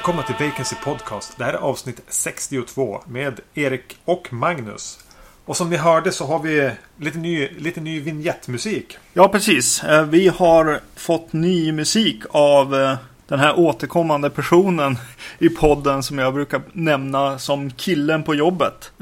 Välkomna till Vacancy Podcast. Det här är avsnitt 62 med Erik och Magnus. Och som ni hörde så har vi lite ny, lite ny vignettmusik. Ja, precis. Eh, Vi har fått ny musik av eh, den här återkommande personen i podden som jag brukar nämna som killen på jobbet.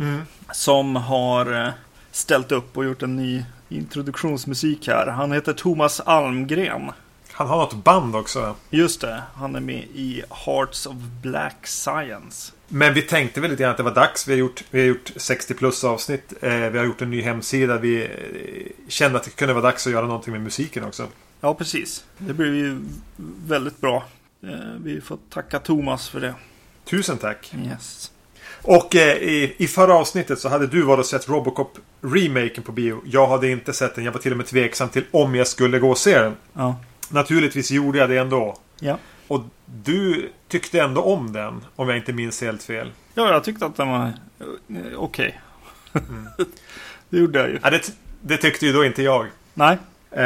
Som har eh, ställt upp och gjort en ny introduktionsmusik här. Han heter Thomas Almgren. Han har något band också. Just det, han är med i Hearts of Black Science. Men vi tänkte väl lite grann att det var dags. Vi har gjort, vi har gjort 60 plus avsnitt. Eh, vi har gjort en ny hemsida. Vi eh, kände att det kunde vara dags att göra någonting med musiken också. Ja, precis. Det blev ju väldigt bra. Eh, Vi får tacka Thomas för det. Tusen tack. Yes. Och eh, i, i förra avsnittet så hade du varit och sett Robocop remaken på bio. Jag hade inte sett den. Jag var till och med tveksam till om jag skulle gå och se den. Ja. Naturligtvis gjorde jag det ändå. Ja. Och du tyckte ändå om den, om jag inte minns helt fel. Ja, jag tyckte att den var eh, okej. det gjorde jag ju. Ja, det, det tyckte ju då inte jag. Nej. Eh,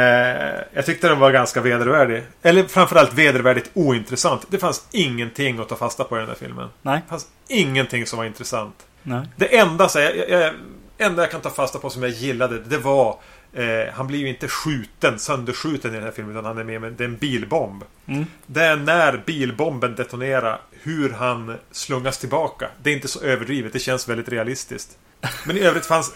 jag tyckte den var ganska vedervärdig. Eller framförallt vedervärdigt ointressant. Det fanns ingenting att ta fasta på i den här filmen. Nej. Det fanns ingenting som var intressant. Nej. Det enda, så jag, jag, enda jag kan ta fasta på som jag gillade, det var eh, Han blir ju inte skjuten, sönderskjuten i den här filmen, utan han är med med det är en bilbomb. Mm. Det är när bilbomben detonerar, hur han slungas tillbaka. Det är inte så överdrivet, det känns väldigt realistiskt. Men i övrigt fanns...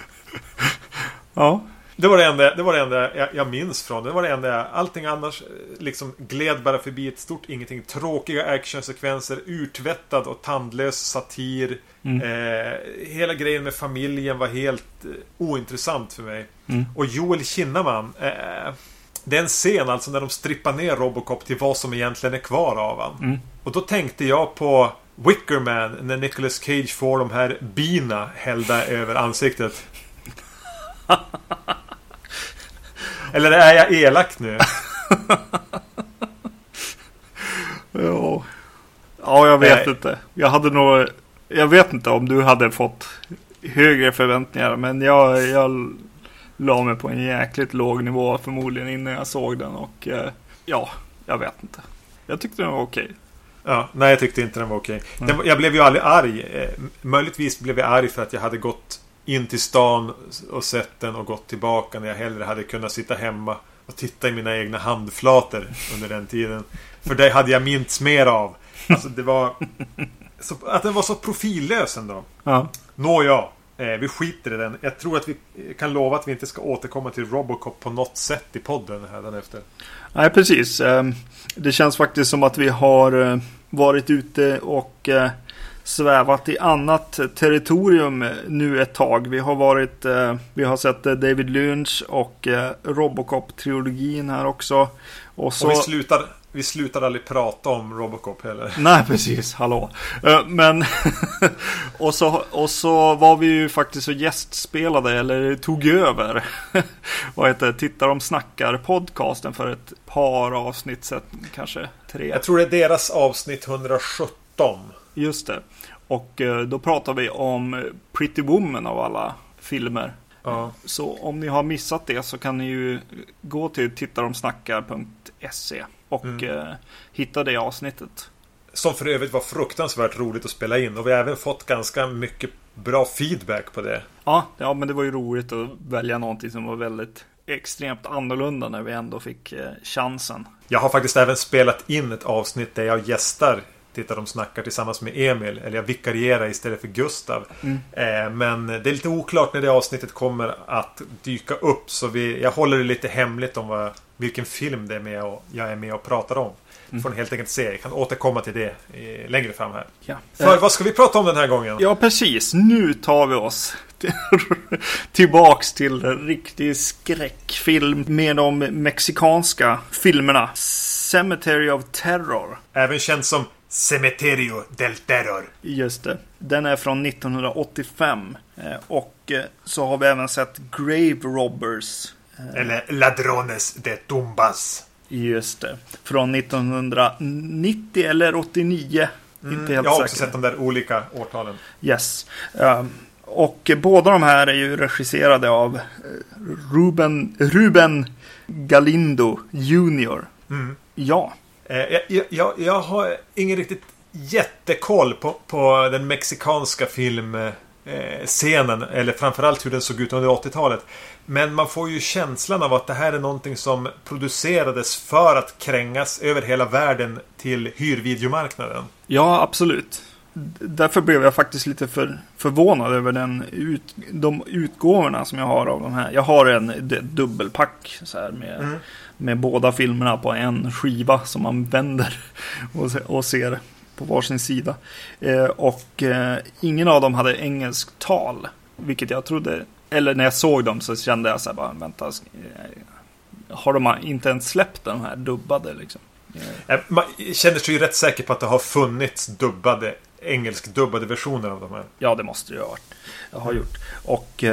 Ja. Det var det enda, det var det enda jag, jag minns från det. var det enda jag, Allting annars eh, liksom gled bara förbi ett stort ingenting. Tråkiga actionsekvenser, urtvättad och tandlös satir. Eh, hela grejen med familjen var helt eh, ointressant för mig. Mm. Och Joel Kinnaman. Eh, det är en scen alltså när de strippar ner Robocop till vad som egentligen är kvar av han. Mm. Och då tänkte jag på Wickerman när Nicolas Cage får de här bina hällda över ansiktet. Eller är jag elak nu? Ja. Ja, jag vet Nej. inte. Jag hade nog... Jag vet inte om du hade fått högre förväntningar. Men jag, jag la mig på en jäkligt låg nivå förmodligen innan jag såg den. Och eh, ja, jag vet inte. Jag tyckte den var okej. Ja, nej, jag tyckte inte den var okej. Den Jag blev ju aldrig arg. Eh, möjligtvis blev jag arg för att jag hade gått in till stan och sett den och gått tillbaka när jag hellre hade kunnat sitta hemma och titta i mina egna handflator under den tiden. För det hade jag mints mer av. Alltså det var... Så, att den var så profillös ändå. Ja. Nåja, eh, vi skiter i den. Jag tror att vi kan lova att vi inte ska återkomma till Robocop på något sätt i podden hädanefter. Nej, precis. Ehm, Det känns faktiskt som att vi har eh, varit ute och eh, svävat i annat territorium nu ett tag. Vi har varit, eh, vi har sett eh, David Lynch och eh, Robocop-trilogin här också. Och så... Och vi slutar, vi slutar aldrig prata om Robocop heller. Nej, precis. Hallå. Men... och, så, och så var vi ju faktiskt och gästspelade, eller tog över. Vad heter? Tittar de snackar podcasten för ett par avsnitt kanske tre. Jag tror det är deras avsnitt 117. Just det. Och eh, då pratar vi om Pretty Woman av alla filmer. Ja. Så om ni har missat det så kan ni ju gå till tittaromsnackar.se och eh, hitta det avsnittet. Som för övrigt var fruktansvärt roligt att spela in. Och vi har även fått ganska mycket bra feedback på det. Ja, ja, men det var ju roligt att välja någonting som var väldigt extremt annorlunda när vi ändå fick eh, chansen. Jag har faktiskt även spelat in ett avsnitt där jag gästar Tittar de snackar tillsammans med Emil. Eller jag vikarierar istället för Gustav. Eh, men det är lite oklart när det avsnittet kommer att dyka upp. Så vi, jag håller det lite hemligt om vad, vilken film det är med och jag är med och pratar om. Får ni helt enkelt se. Jag kan återkomma till det eh, längre fram här. Ja. För vad ska vi prata om den här gången? Ja, precis. Nu tar vi oss tillbaks till riktig skräckfilm med de mexikanska filmerna. Cemetery of Terror. Även känd som Cementerio del Terror. Just det. Den är från 1985. Eh, Och eh, så har vi även sett Grave Robbers. Eller Ladrones de Tumbas. Just det. Från 1990 eller 89. Inte helt Jag har också säker. sett de där olika årtalen. Yes. Um, och båda de här är ju regisserade av eh, Ruben, Ruben Galindo Jr. Mm. Ja. Eh, jag, jag, jag, jag har ingen riktigt jättekoll på, på den mexikanska filmscenen. Eller framförallt hur den såg ut under 80-talet. Men man får ju känslan av att det här är någonting som producerades för att krängas över hela världen till hyrvideomarknaden. Ja, absolut. Därför blev jag faktiskt lite för, förvånad över den ut, de utgåvorna som jag har av de här. Jag har en dubbelpack så här med, mm. Med båda filmerna på en skiva som man vänder och, ser på varsin sida. Eh, och eh, ingen av dem hade engelskt tal. Vilket jag trodde, eller när jag såg dem så kände jag så här bara, vänta. Eh, har de inte ens släppt de här dubbade liksom? Man känner sig ju rätt säker på att det har funnits dubbade engelskdubbade versioner av de här. Ja, det måste det ju ha varit. Jag har gjort. Och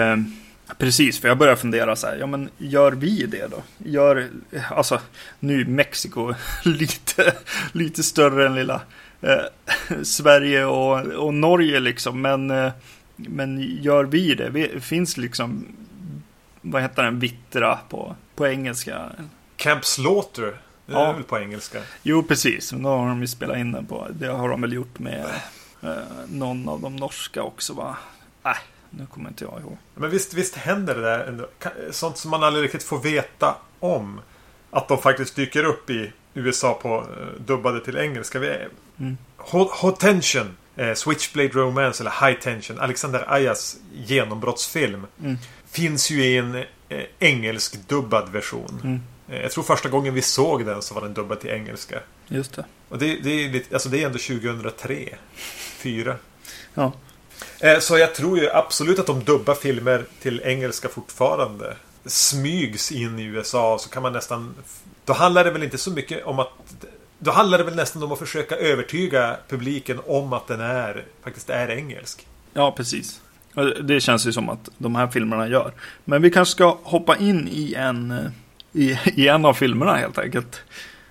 precis, för jag börjar fundera så här. Ja, men gör vi det då? Gör, alltså, nu är Mexiko lite, lite större än lilla eh, Sverige och, och Norge liksom. Men, eh, men gör vi det? Vi, finns liksom, vad heter den, vittra på, på engelska? Camp Slaughter. Det är ja. väl på engelska? Jo, precis. Då har de ju spelat in den på. Det har de väl gjort med eh, någon av de norska också, va? Äh, nu kommer inte jag ihåg. Men visst, visst händer det där ändå. Sånt som man aldrig riktigt får veta om. Att de faktiskt dyker upp i USA på eh, dubbade till engelska. Vi mm. Hot, Hot Tension. Eh, Switchblade Romance eller High Tension. Alexander Ayas genombrottsfilm. Mm. Finns ju i en eh, engelsk dubbad version. Mm. Eh, jag tror första gången vi såg den så var den dubbad till engelska. Just det. Och det, det, är, lite, alltså det är ändå 2003. 2004. Ja. Eh, så jag tror ju absolut att de dubbar filmer till engelska fortfarande. Smygs in i USA så kan man nästan... Då handlar det väl inte så mycket om att... Då handlar det väl nästan om att försöka övertyga publiken om att den är faktiskt är engelsk. Ja, precis. Det känns ju som att de här filmerna gör. Men vi kanske ska hoppa in i en eh, i, i en av filmerna helt enkelt.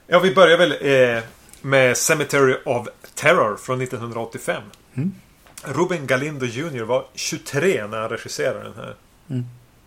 Ja, vi börjar väl eh, med Cemetery of Terror från 1985. Mm. Ruben Galindo Jr var 23 när han regisserade den här. Mm.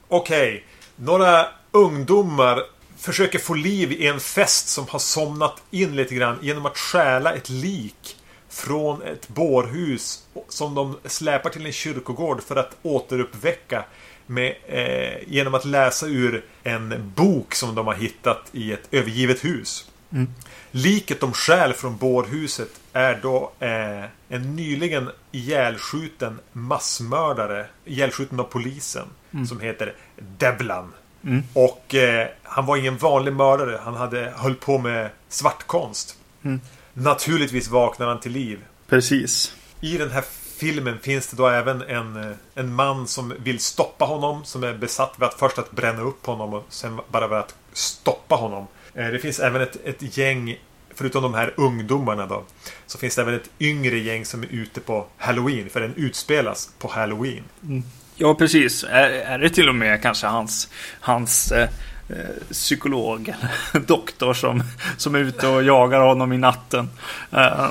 Okej, okay. några ungdomar försöker få liv i en fest som har somnat in lite grann genom att stjäla ett lik från ett bårhus som de släpar till en kyrkogård för att återuppväcka med, eh, genom att läsa ur en bok som de har hittat i ett övergivet hus. Mm. Liket de stjäl från bårhuset är då eh, en nyligen ihjälskjuten massmördare. Ihjälskjuten av polisen. Mm. Som heter Deblan. Mm. Och eh, han var ingen vanlig mördare. Han hade höll på med svartkonst. Mm. Naturligtvis vaknar han till liv. Precis. I den här filmen finns det då även en, eh, en man som vill stoppa honom. Som är besatt vid att först att bränna upp honom och sen bara att stoppa honom. Eh, det finns även ett, ett gäng Förutom de här ungdomarna då. Så finns det även ett yngre gäng som är ute på Halloween. För den utspelas på Halloween. Mm. Ja, precis. Är, är det till och med kanske hans, hans eh, eh psykolog doktor som, som är ute och jagar honom i natten. Eh,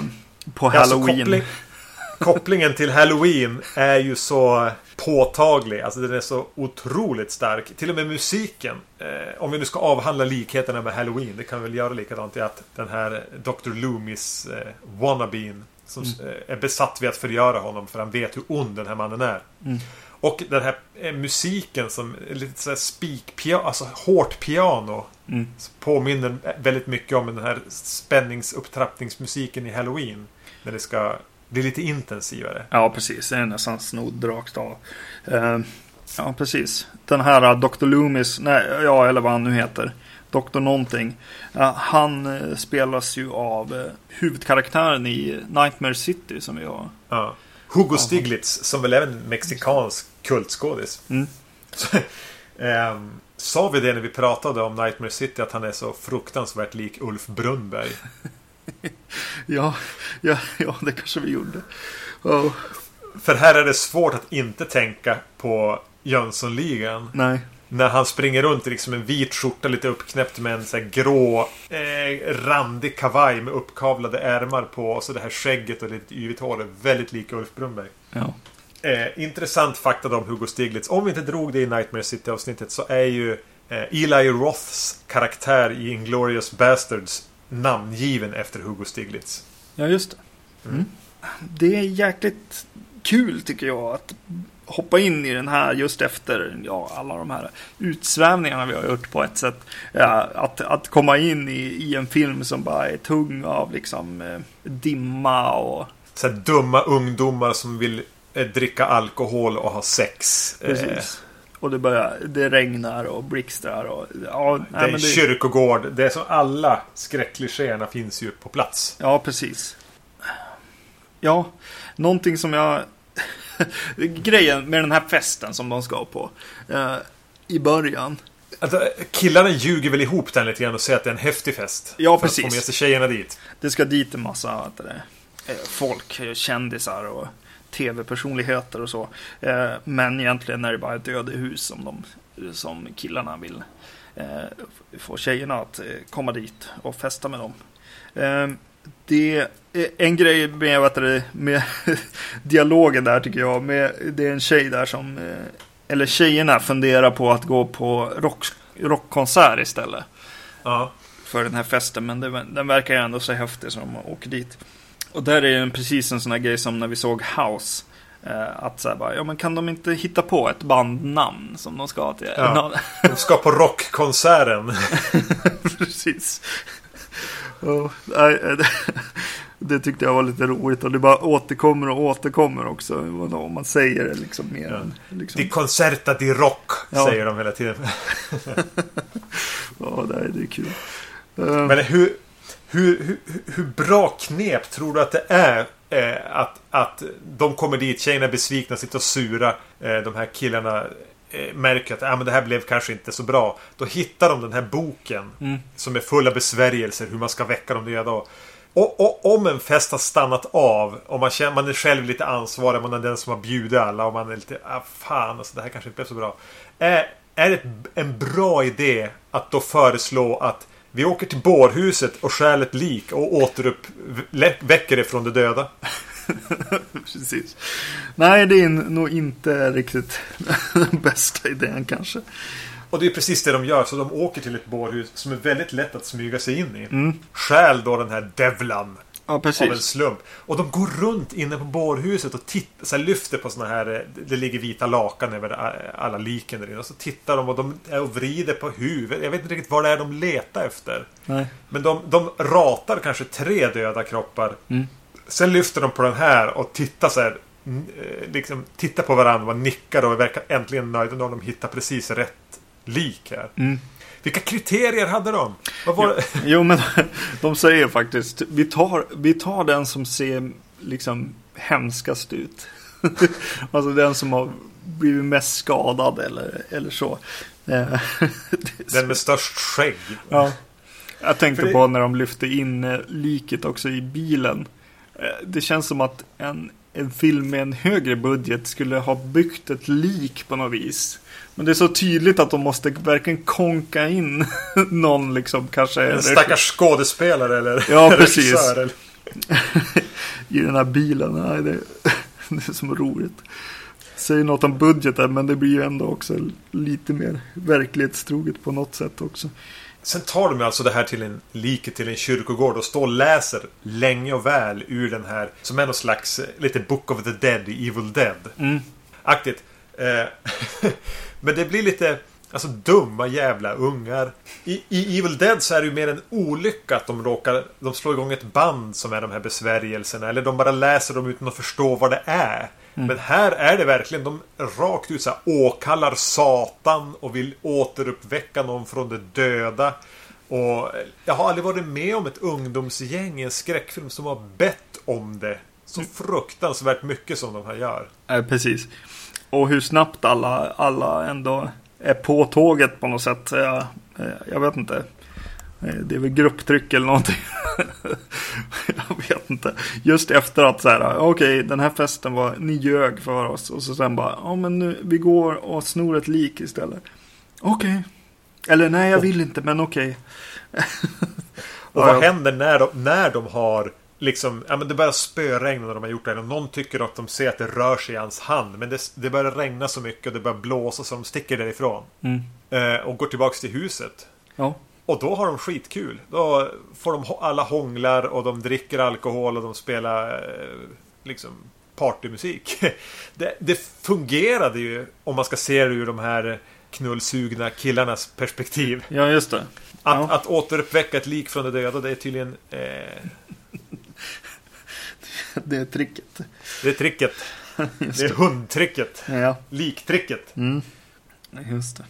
på Halloween. Alltså, koppling, kopplingen till Halloween är ju så påtaglig. Alltså den är så otroligt stark. Till och med musiken. Eh, om vi nu ska avhandla likheterna med Halloween. Det kan vi väl göra likadant i att den här Dr. Loomis eh, wannabeen. Som mm. Eh, är besatt vid att förgöra honom för han vet hur ond den här mannen är. Mm. Och den här eh, musiken som är lite såhär speak alltså hårt piano. Mm. Påminner väldigt mycket om den här spänningsupptrappningsmusiken i Halloween. När det ska det är lite intensivare. Ja, precis. Det är nästan snodd rakt av. Uh, ja, precis. Den här uh, Dr. Loomis, nej, ja, eller vad han nu heter. Dr. Någonting. Uh, han uh, spelas ju av uh, huvudkaraktären i Nightmare City som vi har. Ja. Hugo Stiglitz, som väl är en mexikansk kultskådis. Mm. um, sa vi det när vi pratade om Nightmare City att han är så fruktansvärt lik Ulf Brunnberg? ja, ja, ja, det kanske vi gjorde. Oh. För här är det svårt att inte tänka på Jönssonligan. Nej. När han springer runt i liksom en vit skjorta lite uppknäppt med en så grå eh, randig kavaj med uppkavlade ärmar på. Och så det här skägget och lite yvigt hår. Väldigt lika Ulf Brunnberg. Ja. Eh, intressant fakta om Hugo Stiglitz. Om vi inte drog det i Nightmare City avsnittet så är ju eh, Eli Roths karaktär i Inglourious Bastards namngiven efter Hugo Stiglitz. Ja, just det. Mm. Det är jäkligt kul tycker jag att hoppa in i den här just efter ja, alla de här utsvävningarna vi har gjort på ett sätt. Ja, att, att komma in i, i en film som bara är tung av liksom eh, dimma och... Så här dumma ungdomar som vill eh, dricka alkohol och ha sex. Eh, Precis. Och det, börjar, det regnar och blixtrar och... Ja, det är en det, kyrkogård. Det är så alla skräckklichéerna finns ju på plats. Ja, precis. Ja, någonting som jag... Grejen med den här festen som de ska på. Eh, I början. Alltså, killarna ljuger väl ihop den lite grann och säger att det är en häftig fest. Ja, för precis. För att få med sig tjejerna dit. Det ska dit en massa du, eh, folk, kändisar och tv-personligheter och så. Eh, Men egentligen är det bara ett ödehus som, de, som killarna vill eh, få tjejerna att eh, komma dit och festa med dem. Det är en grej med, vet du, med dialogen där tycker jag. Med, det är en tjej där som, eller tjejerna funderar på att gå på rock, rockkonsert istället Ja. för den här festen. Men det, den verkar ju ändå så häftig så de åker dit. Och där är det precis en sån här grej som när vi såg House. Eh, att så här bara, ja men kan de inte hitta på ett bandnamn som de ska till? Ja. De ska på rockkonserten. precis. Och, nej, eh, det, det tyckte jag var lite roligt och det bara återkommer och återkommer också. Om man säger det liksom mer Ja. än... Liksom, Di concerta di rock, Ja. säger de hela tiden. ja, nej, det är kul. Eh, Men hur, hur, hur, hur bra knep tror du att det är eh, att, att de kommer dit, tjejerna är besvikna, sitter och sura. Eh, de här killarna eh, märker att ah, men det här blev kanske inte så bra. Då hittar de den här boken Mm. som är full av besvärjelser, hur man ska väcka de döda. Och, och, och om en fest har stannat av och man, känner, man är själv lite ansvarig, man är den som har bjudit alla och man är lite ah, fan, alltså, det här kanske inte blev så bra. Är, är det en bra idé att då föreslå att vi åker till bårhuset och stjäl ett lik och återuppväcker det från de döda? Precis. Nej, det är nog inte riktigt den bästa idén kanske. Och det är precis det de gör. Så de åker till ett bårhus som är väldigt lätt att smyga sig in i. Mm. Stjäl då den här devlan Ja, av en precis. slump. Och de går runt inne på bårhuset och tittar, så lyfter på såna här... eh, Det ligger vita lakan över alla liken där inne. Och så tittar de och de är och vrider på huvudet. Jag vet inte riktigt vad det är de letar efter. Nej. Men de, de ratar kanske tre döda kroppar. Mm. Sen lyfter de på den här och tittar så här. eh, Liksom tittar på varandra och nickar och verkar äntligen nöjda. när de hittar precis rätt lik här. Mm. Vilka kriterier hade de? Vad var det? Jo, men de säger faktiskt vi tar, vi tar den som ser liksom hemskast ut. alltså den som har blivit mest skadad eller, eller så. Eh, Den med störst skägg. Ja. Jag tänkte det- på när de lyfte in eh, liket också i bilen. Eh, Det känns som att en, en film med en högre budget skulle ha byggt ett lik på något vis. Men det är så tydligt att de måste verkligen konka in någon liksom kanske En stackars skådespelare eller Ja, precis. eller- i den här bilen. Nej, det, det är som roligt. Säger något om budgeten men det blir ju ändå också lite mer verklighetstroget på något sätt också. Sen tar de alltså det här till en liket till en kyrkogård och står och läser länge och väl ur den här som är någon slags eh, lite Book of the Dead i Evil Dead. Mm. Aktigt. Eh, Men det blir lite Alltså dumma jävla ungar. I, I Evil Dead så är det ju mer en olycka att de råkar De slår igång ett band som är de här besvärjelserna. Eller de bara läser dem utan att förstå vad det är. Men här är det verkligen de rakt ut så här åkallar Satan och vill återuppväcka någon från de döda. Och jag har aldrig varit med om ett ungdomsgäng i en skräckfilm som har bett om det. Så fruktansvärt mycket som de här gör. Eh, precis. Och hur snabbt alla, alla ändå är på tåget på något sätt. Jag, eh, jag vet inte. Eh, Det är väl grupptryck eller någonting. jag vet inte. Just efter att så här, okej, den här festen var, ni ljög för oss. Och så sen bara, ja men nu, vi går och snor ett lik istället. Okej. Eller nej, jag vill inte, men okej. Och Ja, vad händer när de, när de har liksom, ja men det börjar spöregna när de har gjort det här. Och någon tycker att de ser att det rör sig i hans hand. Men det, det börjar regna så mycket och det börjar blåsa så de sticker därifrån. Mm. Eh, och går tillbaks till huset. Ja. Och då har de skitkul. Då får de alla hånglar och de dricker alkohol och de spelar eh, liksom partymusik. Det, det fungerade ju om man ska se det ur de här knullsugna killarnas perspektiv. Ja, just det. Att, Ja. att återuppväcka ett lik från de döda, det är tydligen... Eh, Det är tricket. det är tricket. Just Det är det. hundtricket. Ja, Liktricket. mm. just det.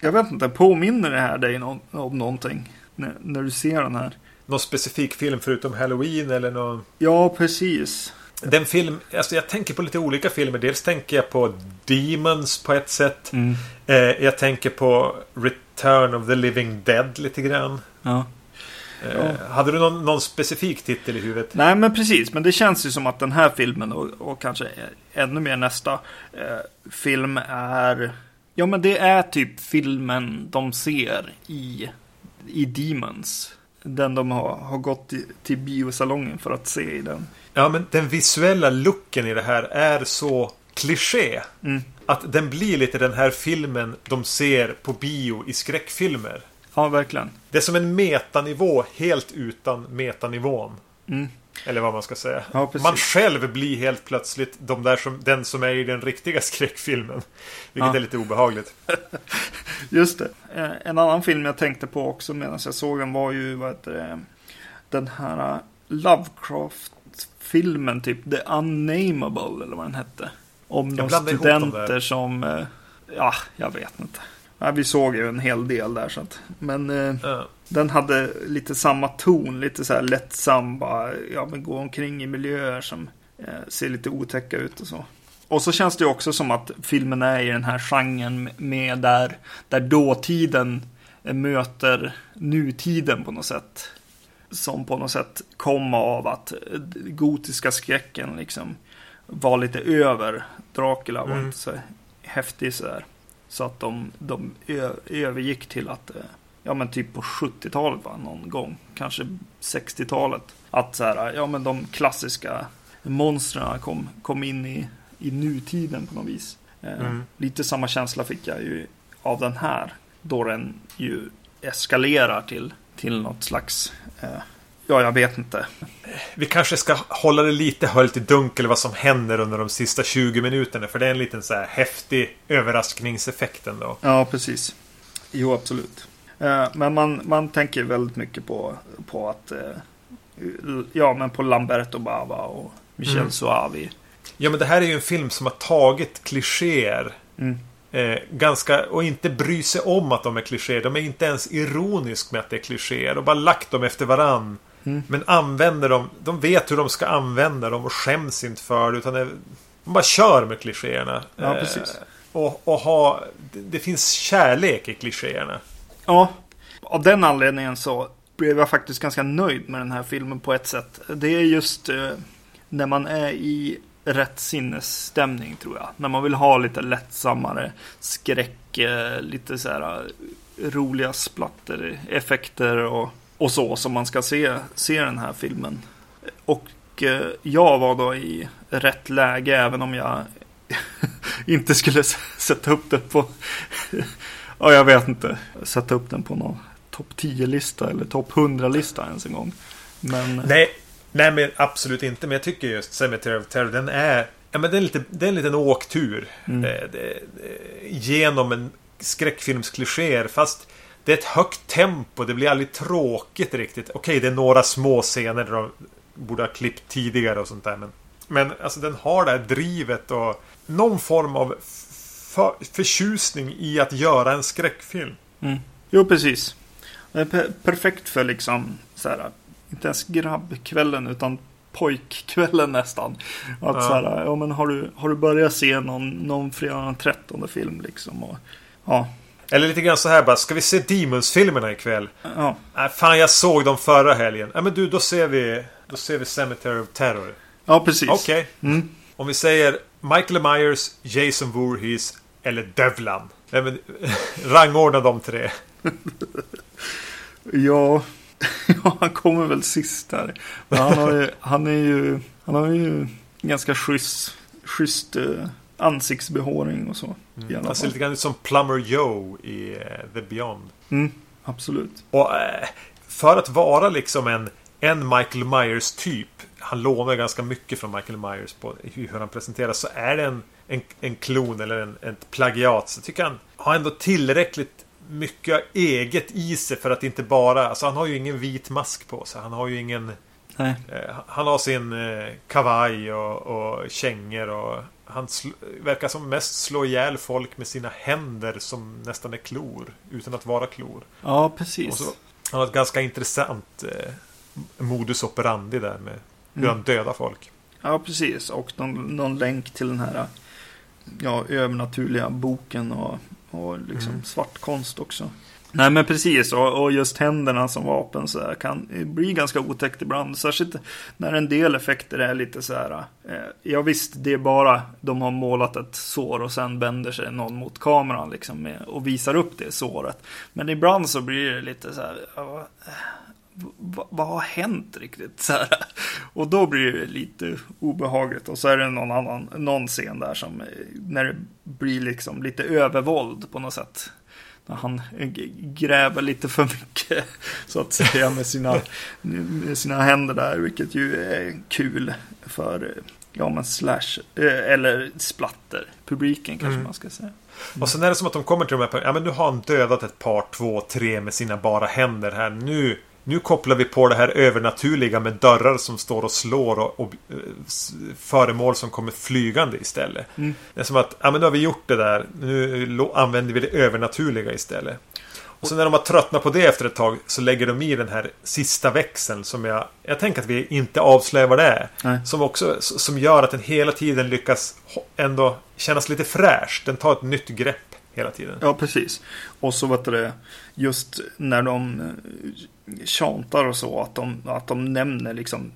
Jag vet inte, påminner det här dig nå- om någonting? När, när du ser den här? Någon specifik film förutom Halloween eller någon... Ja, precis. Den film... Alltså jag tänker på lite olika filmer. Dels tänker jag på Demons på ett sätt. Mm. Eh, jag tänker på Return of the Living Dead lite grann. Ja. Eh, Hade du någon, någon specifik titel i huvudet? Nej, men precis. Men det känns ju som att den här filmen och, och kanske ännu mer nästa eh, film är... Ja, men det är typ filmen de ser i, i Demons. Den de har, har gått i, till biosalongen för att se i den. Ja, men den visuella looken i det här är så kliché. Mm. Att den blir lite den här filmen de ser på bio i skräckfilmer. Ja, verkligen. Det är som en metanivå helt utan metanivån. Mm. Eller vad man ska säga. Ja, man själv blir helt plötsligt de där som, den som är i den riktiga skräckfilmen. Vilket Ja. är lite obehagligt. Just det. Eh, En annan film jag tänkte på också medan jag såg den var ju vad heter det, den här eh, Lovecraft-filmen, typ The Unnameable eller vad den hette. Om de studenter som, eh, ja, jag vet inte. Ja, vi såg ju en hel del där så att, men eh, Ja. den hade lite samma ton, lite så här lättsam, bara, ja men gå omkring i miljöer som eh, ser lite otäcka ut och så. Och så känns det också som att filmen är i den här genren med där, där dåtiden eh, möter nutiden på något sätt. Som på något sätt kom av att eh, gotiska skräcken liksom var lite över. Dracula var Mm. inte så häftig sådär. Så att de, de övergick till att, eh, ja men typ på 70-talet va, någon gång, kanske 60-talet. Att så här, ja men de klassiska monstren kom, kom in i, i nutiden på något vis. Eh, Mm. Lite samma känsla fick jag ju av den här. Då den ju eskalerar till, till något slags, eh, ja jag vet inte. Vi kanske ska hålla det lite höljt i dunkel vad som händer under de sista 20 minuterna. För det är en liten så här häftig överraskningseffekt ändå. Ja, precis. Jo, absolut. Eh, Men man, man tänker väldigt mycket på, på att, eh, ja men på Lamberto Bava och Michel Mm. Soavi. Ja, men det här är ju en film som har tagit klichéer. Mm. Eh, ganska, och inte bry sig om att de är klichéer. De är inte ens ironisk med att det är klichéer. Och bara lagt dem efter varann. Mm. Men använder dem. De vet hur de ska använda dem och skäms inte för det. Utan det, de bara kör med klichéerna. Ja, Eh, precis. och, och ha, det, det finns kärlek i klichéerna. Ja, av den anledningen så blev jag faktiskt ganska nöjd med den här filmen på ett sätt. Det är just eh, när man är i rätt sinnesstämning tror jag. När man vill ha lite lättsammare skräck, eh, lite så här eh, roliga splatter-effekter och, och så som man ska se, se den här filmen. Och eh, jag var då i rätt läge även om jag inte skulle sätta upp den på Ja, jag vet inte. Sätta upp den på någon topp 10-lista eller topp 100-lista ens en gång. Men Nej, nej men absolut inte. Men jag tycker just Cemetery of Terror, den är... Ja, men det, är lite, det är en liten åktur. Mm. Eh, det, det, genom en skräckfilmsklichéer. Fast det är ett högt tempo. Det blir aldrig tråkigt riktigt. Okej, det är några små scener där de borde ha klippt tidigare och sånt där. Men, men alltså den har det här drivet och någon form av för, förtjusning i att göra en skräckfilm. mm. Jo, precis. Det är per- perfekt för liksom så här, inte ens grabbkvällen utan pojkkvällen nästan. Att Ja. så här, ja men har du, har du börjat se någon, någon fredag den 13 film liksom? Och, ja, Eller lite grann så här bara, ska vi se Demons-filmerna ikväll? ja, Nej, fan jag såg dem förra helgen. Nej men du, då ser vi... Då ser vi Cemetery of Terror. ja precis. Okej. Mm. Om vi säger Michael Myers, Jason Voorhees eller Devlan. Nej, men, rangordna de tre. Ja, ja, han kommer väl sist här. Men han, har ju, han är ju, han har ju ganska schysst, schysst eh, ansiktsbehåring och så. I alla ser fall. lite grann ut som Plumber Joe i eh, The Beyond. Mm. Absolut. Och eh, för att vara liksom en, en Michael Myers typ. Han lånar ganska mycket från Michael Myers på hur han presenteras. Så är det en, en, en klon eller en, ett plagiat. Så tycker han har ändå tillräckligt mycket eget i sig för att inte bara... Alltså han har ju ingen vit mask på sig. Han har ju ingen... Nej. Eh, han har sin kavaj och, och kängor och han verkar som mest slå ihjäl folk med sina händer som nästan är klor. Utan att vara klor. Ja, precis. Så, han har ett ganska intressant eh, modus operandi där med hur mm. han dödar folk. Ja, precis. Och någon, någon länk till den här ja, övernaturliga boken och, och liksom mm. svartkonst också. Nej men precis och, och, just händerna som vapen så här, kan eh, bli ganska otäckt ibland. Särskilt när en del effekter är lite så här. Eh, ja visst det är bara de har målat ett sår och sen vänder sig någon mot kameran liksom med, och visar upp det såret. Men ibland så blir det lite så här. Ja, eh, vad har hänt riktigt? Så här. Och då blir det lite obehagligt. Och så är det någon annan, någon scen där som eh, när det blir liksom lite övervåld på något sätt han gräver lite för mycket så att säga med sina, med sina händer där. Vilket ju är kul för ja, men slash eh, eller splatter publiken kanske mm. man ska säga. Mm. Och sen är det som att de kommer till de här Ja men nu har han dödat ett par, två, tre med sina bara händer här. Nu nu kopplar vi på det här övernaturliga med dörrar som står och slår och, och eh, föremål som kommer flygande istället. Mm. Det är som att, ja men nu har vi gjort det där. Nu använder vi det övernaturliga istället. Och så när de har tröttnat på det efter ett tag så lägger de i den här sista växeln som jag... Jag tänker att vi inte avslöjar vad det är. Nej. Som också som gör att den hela tiden lyckas ändå kännas lite fräsch. Den tar ett nytt grepp hela tiden. Ja, precis. Och så vet du just när de tjantar och så. Att de, att de nämner liksom.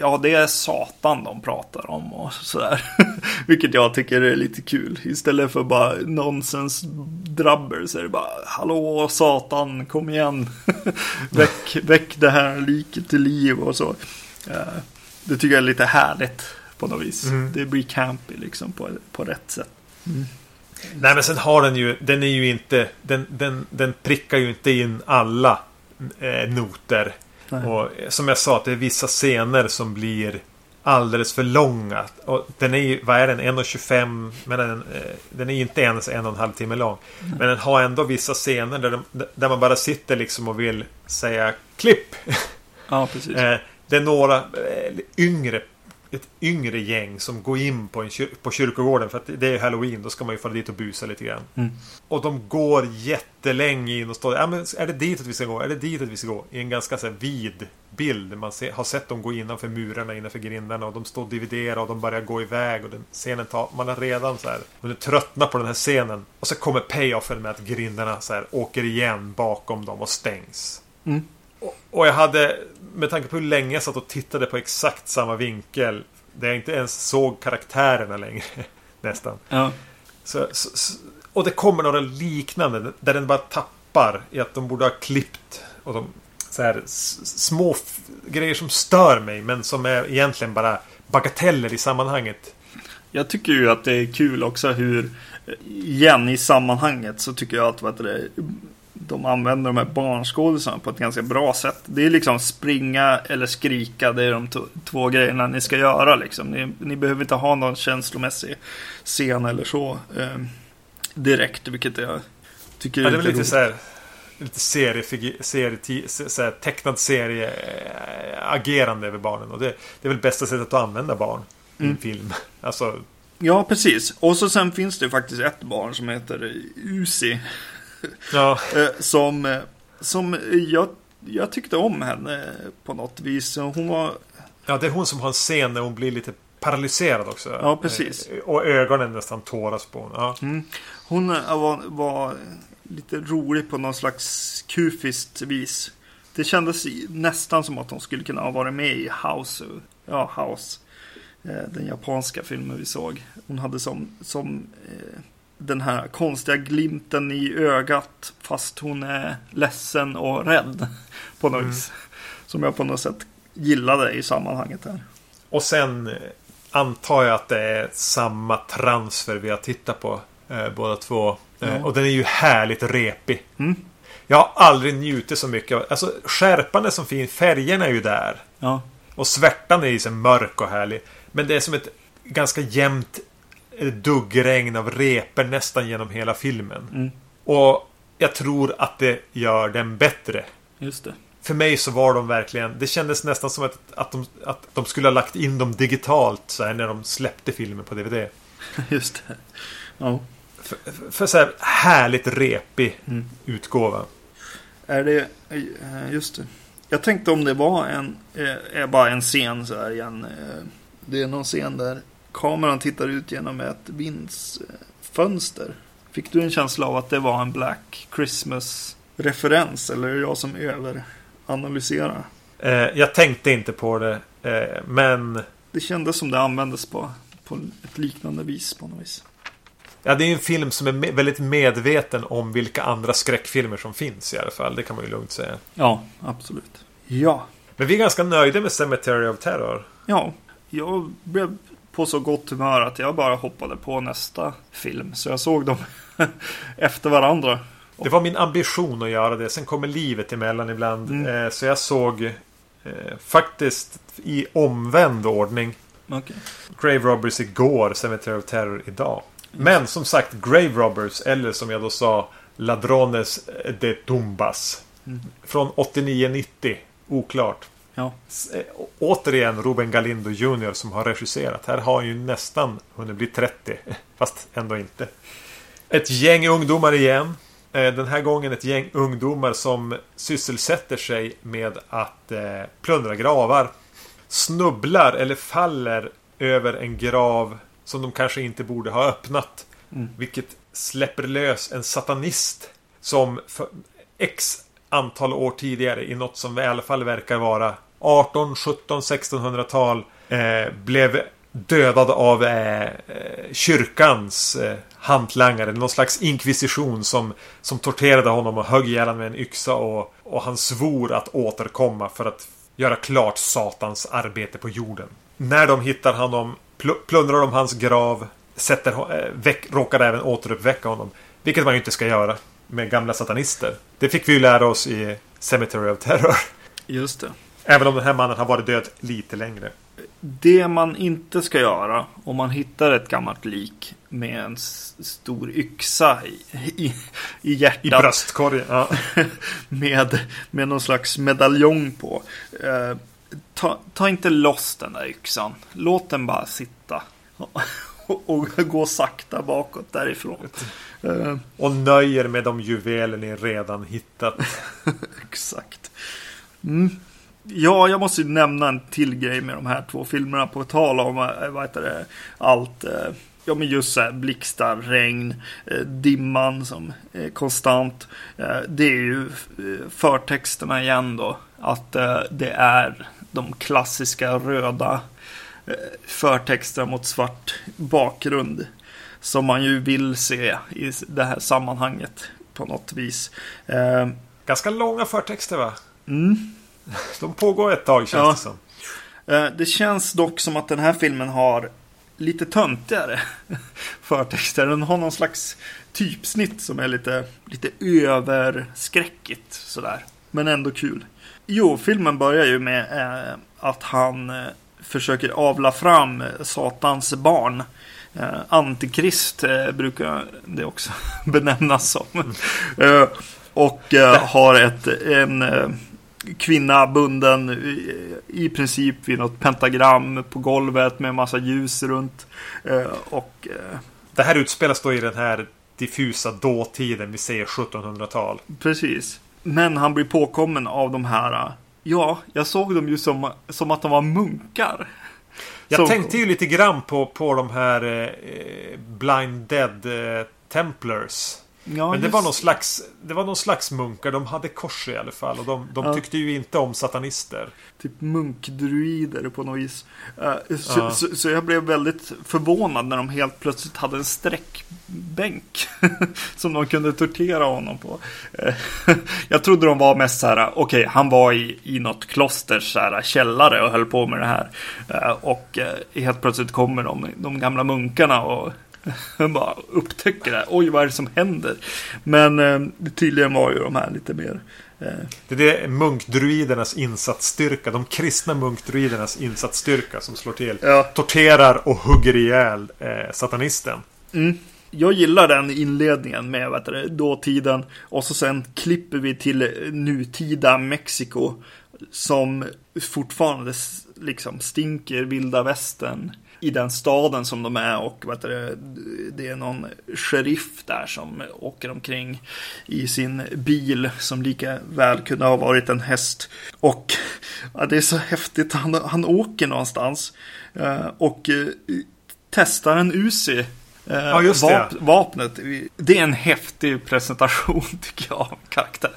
Ja, det är Satan de pratar om och sådär. Vilket jag tycker är lite kul. Istället för bara nonsens drabber så är det bara. Hallå Satan, kom igen. väck, väck det här liket till liv och så. Det tycker jag är lite härligt på något vis. Mm. Det blir campy liksom på, på rätt sätt. Mm. Nej men sen har den ju, den är ju inte, den, den, den prickar ju inte in alla eh, noter. Nej. Och som jag sa, att det är vissa scener som blir alldeles för långa. Och den är ju, vad är den, 1.25 men den, eh, den är inte ens en och en halv timme lång. Mm. Men den har ändå vissa scener där, de, där man bara sitter liksom och vill säga klipp. Ja, precis. eh, det är några eh, yngre ett yngre gäng som går in på, en kyr på kyrkogården för att det är halloween. Då ska man ju fara dit och busa lite grann. Mm. Och de går jättelänge in och står ja, men Är det dit att vi ska gå? Är det dit att vi ska gå? I en ganska så här, vid bild. Man ser, har sett dem gå innanför murarna, innanför grindarna och de står och dividerar och de börjar gå iväg och den scenen tar, man har redan så här hunnit tröttna på den här scenen. Och så kommer payoffen med att grindarna så här åker igen bakom dem och stängs. Mm. Och, och jag hade med tanke på hur länge jag satt och tittade på exakt samma vinkel. Där jag inte ens såg karaktärerna längre. Nästan. Ja. Så, så, och det kommer några liknande. Där den bara tappar i att de borde ha klippt. Och de, så här, små grejer som stör mig. Men som är egentligen bara bagateller i sammanhanget. Jag tycker ju att det är kul också hur igen i sammanhanget så tycker jag att vad det, de använder de här barnskådisarna på ett ganska bra sätt. Det är liksom springa eller skrika. Det är de två grejerna ni ska göra. Liksom. Ni, ni behöver inte ha någon känslomässig scen eller så eh, direkt. Vilket jag tycker ja, är, lite, lite så här, lite serie, så här, tecknad serie äh, agerande över barnen. Och det, det är väl bästa sättet att använda barn i en mm. film. Alltså, Ja, precis. Och så sen finns det faktiskt ett barn som heter Uzi. Ja. Eh, som, eh, som jag, jag tyckte om henne på något vis. Hon var... Ja, det är hon som har en scen där hon blir lite paralyserad också. Ja, precis. Eh, och ögonen nästan tåras på hon. Ja. Mm. Hon var, var lite rolig på någon slags kufiskt vis. Det kändes nästan som att hon skulle kunna ha varit med i House. Ja, House. Den japanska filmen vi såg. Hon hade som, som den här konstiga glimten i ögat fast hon är ledsen och rädd på något mm. vis. Som jag på något sätt gillade i sammanhanget här. Och sen eh, antar jag att det är samma transfer vi har tittat på eh, båda två. Eh, Och den är ju härligt repig. Mm. Jag har aldrig njutit så mycket. Alltså skärpan är som fin. Färgerna är ju där. Ja. Och svärtan är ju så mörk och härlig. Men det är som ett ganska jämnt eh, duggregn av reper nästan genom hela filmen. Mm. Och jag tror att det gör den bättre. Just det. För mig så var de verkligen... Det kändes nästan som att, att, de, att de skulle ha lagt in dem digitalt så här, när de släppte filmen på DVD. Just det. Ja. För, för, så här härligt repig Mm. utgåva. Är det... eh, Just det. Jag tänkte om det var en... eh, Är bara en scen så här igen. eh, Det är någon scen där kameran tittar ut genom ett vindsfönster. Fick du en känsla av att det var en Black Christmas-referens? Eller är det jag som överanalyserar? Eh, jag tänkte inte på det. Eh, men... Det kändes som det användes på, på ett liknande vis på något vis. Ja, det är en film som är väldigt medveten om vilka andra skräckfilmer som finns i alla fall. Det kan man ju lugnt säga. Ja, absolut. Ja. Men vi är ganska nöjda med Cemetery of Terror. Ja, jag blev på så gott humör att jag bara hoppade på nästa film. Så jag såg dem efter varandra. Det var min ambition att göra det. Sen kommer livet emellan ibland. Mm. Eh, så jag såg eh, faktiskt i omvänd ordning Okej. Grave Robbers igår, Cemetery of Terror idag. Men som sagt, Grave Robbers, eller som jag då sa, Ladrones de Tumbas. Mm. Från 89-90. Oklart. Ja. Eh, Återigen Ruben Galindo Jr som har regisserat. Här har han ju nästan hunnit bli 30. Fast ändå inte. Ett gäng ungdomar igen. Eh, Den här gången ett gäng ungdomar som sysselsätter sig med att eh, plundra gravar. Snubblar eller faller över en grav som de kanske inte borde ha öppnat. Mm. Vilket släpper lös en satanist som x antal år tidigare i något som i alla fall verkar vara 18, 17, 1600-tal eh, blev dödad av eh, eh, kyrkans eh, hantlangare. Någon slags inkvisition som, som torterade honom och högg ihjäl honom med en yxa och, och han svor att återkomma för att göra klart Satans arbete på jorden. När de hittar honom pl- plundrar de hans grav, sätter, eh, väck, råkar även återuppväcka honom. Vilket man ju inte ska göra med gamla satanister. Det fick vi ju lära oss i Cemetery of Terror. Just det. Även om den här mannen har varit död lite längre. Det man inte ska göra om man hittar ett gammalt lik med en stor yxa i, i, i hjärtat. I bröstkorgen. Ja. med, med någon slags medaljong på. Eh, ta, ta inte loss den där yxan. Låt den bara sitta. Och, och gå sakta bakåt därifrån. Eh, Och nöjer med de juveler ni redan hittat. exakt. Mm. Ja, jag måste ju nämna en till grej med de här två filmerna på tal om eh, vad heter det, allt. eh, Ja, men just så här blixtar, regn, eh, dimman som är konstant. Det är ju förtexterna igen då. Att det är de klassiska röda förtexterna mot svart bakgrund. Som man ju vill se i det här sammanhanget på något vis. Ganska långa förtexter va? Mm. De pågår ett tag känns Ja. det som. Eh, Det känns dock som att den här filmen har lite töntigare förtexter. Den har någon slags typsnitt som är lite, lite överskräckigt sådär. Men ändå kul. Jo, filmen börjar ju med eh, att han eh, försöker avla fram Satans barn. Eh, Antikrist brukar det också benämnas som. Eh, och har ett, en kvinna bunden i, princip vid något pentagram på golvet med massa ljus runt. Eh, och eh, Det här utspelas då i den här diffusa dåtiden. Vi säger 1700-tal. precis. Men han blir påkommen av de här. eh, Ja, jag såg dem ju som, som att de var munkar. Jag Så- tänkte ju lite grann på, på de här eh, Blind Dead eh, Templars. Ja, Men det just- var, någon slags, det var någon slags munkar. De hade kors i alla fall. Och de, de Ja. tyckte ju inte om satanister. Typ munkdruider på något vis. Eh, så, Ja. så, så jag blev väldigt förvånad när de helt plötsligt hade en sträckbänk. som de kunde tortera honom på. Eh, jag trodde de var mest så här, okej, han var i, i något klosters så här, källare och höll på med det här. Eh, och helt plötsligt kommer de, de gamla munkarna och Han bara upptäcker det. Oj, vad är det som händer? Men eh, tydligen var ju de här lite mer... Eh, Det är munkdruidernas insatsstyrka. De kristna munkdruidernas insatsstyrka som slår till. ja. Torterar och hugger ihjäl eh, satanisten. Mm. Jag gillar den inledningen med vet du, dåtiden och så sen klipper vi till nutida Mexiko som fortfarande liksom stinker vilda västern i den staden som de är och vet du, det är någon sheriff där som åker omkring i sin bil som lika väl kunde ha varit en häst. Och ja, det är så häftigt, han, han åker någonstans eh, och eh, testar en Uzi Eh, Ja, just det. vap- Vapnet. Det är en häftig presentation tycker jag av karaktär.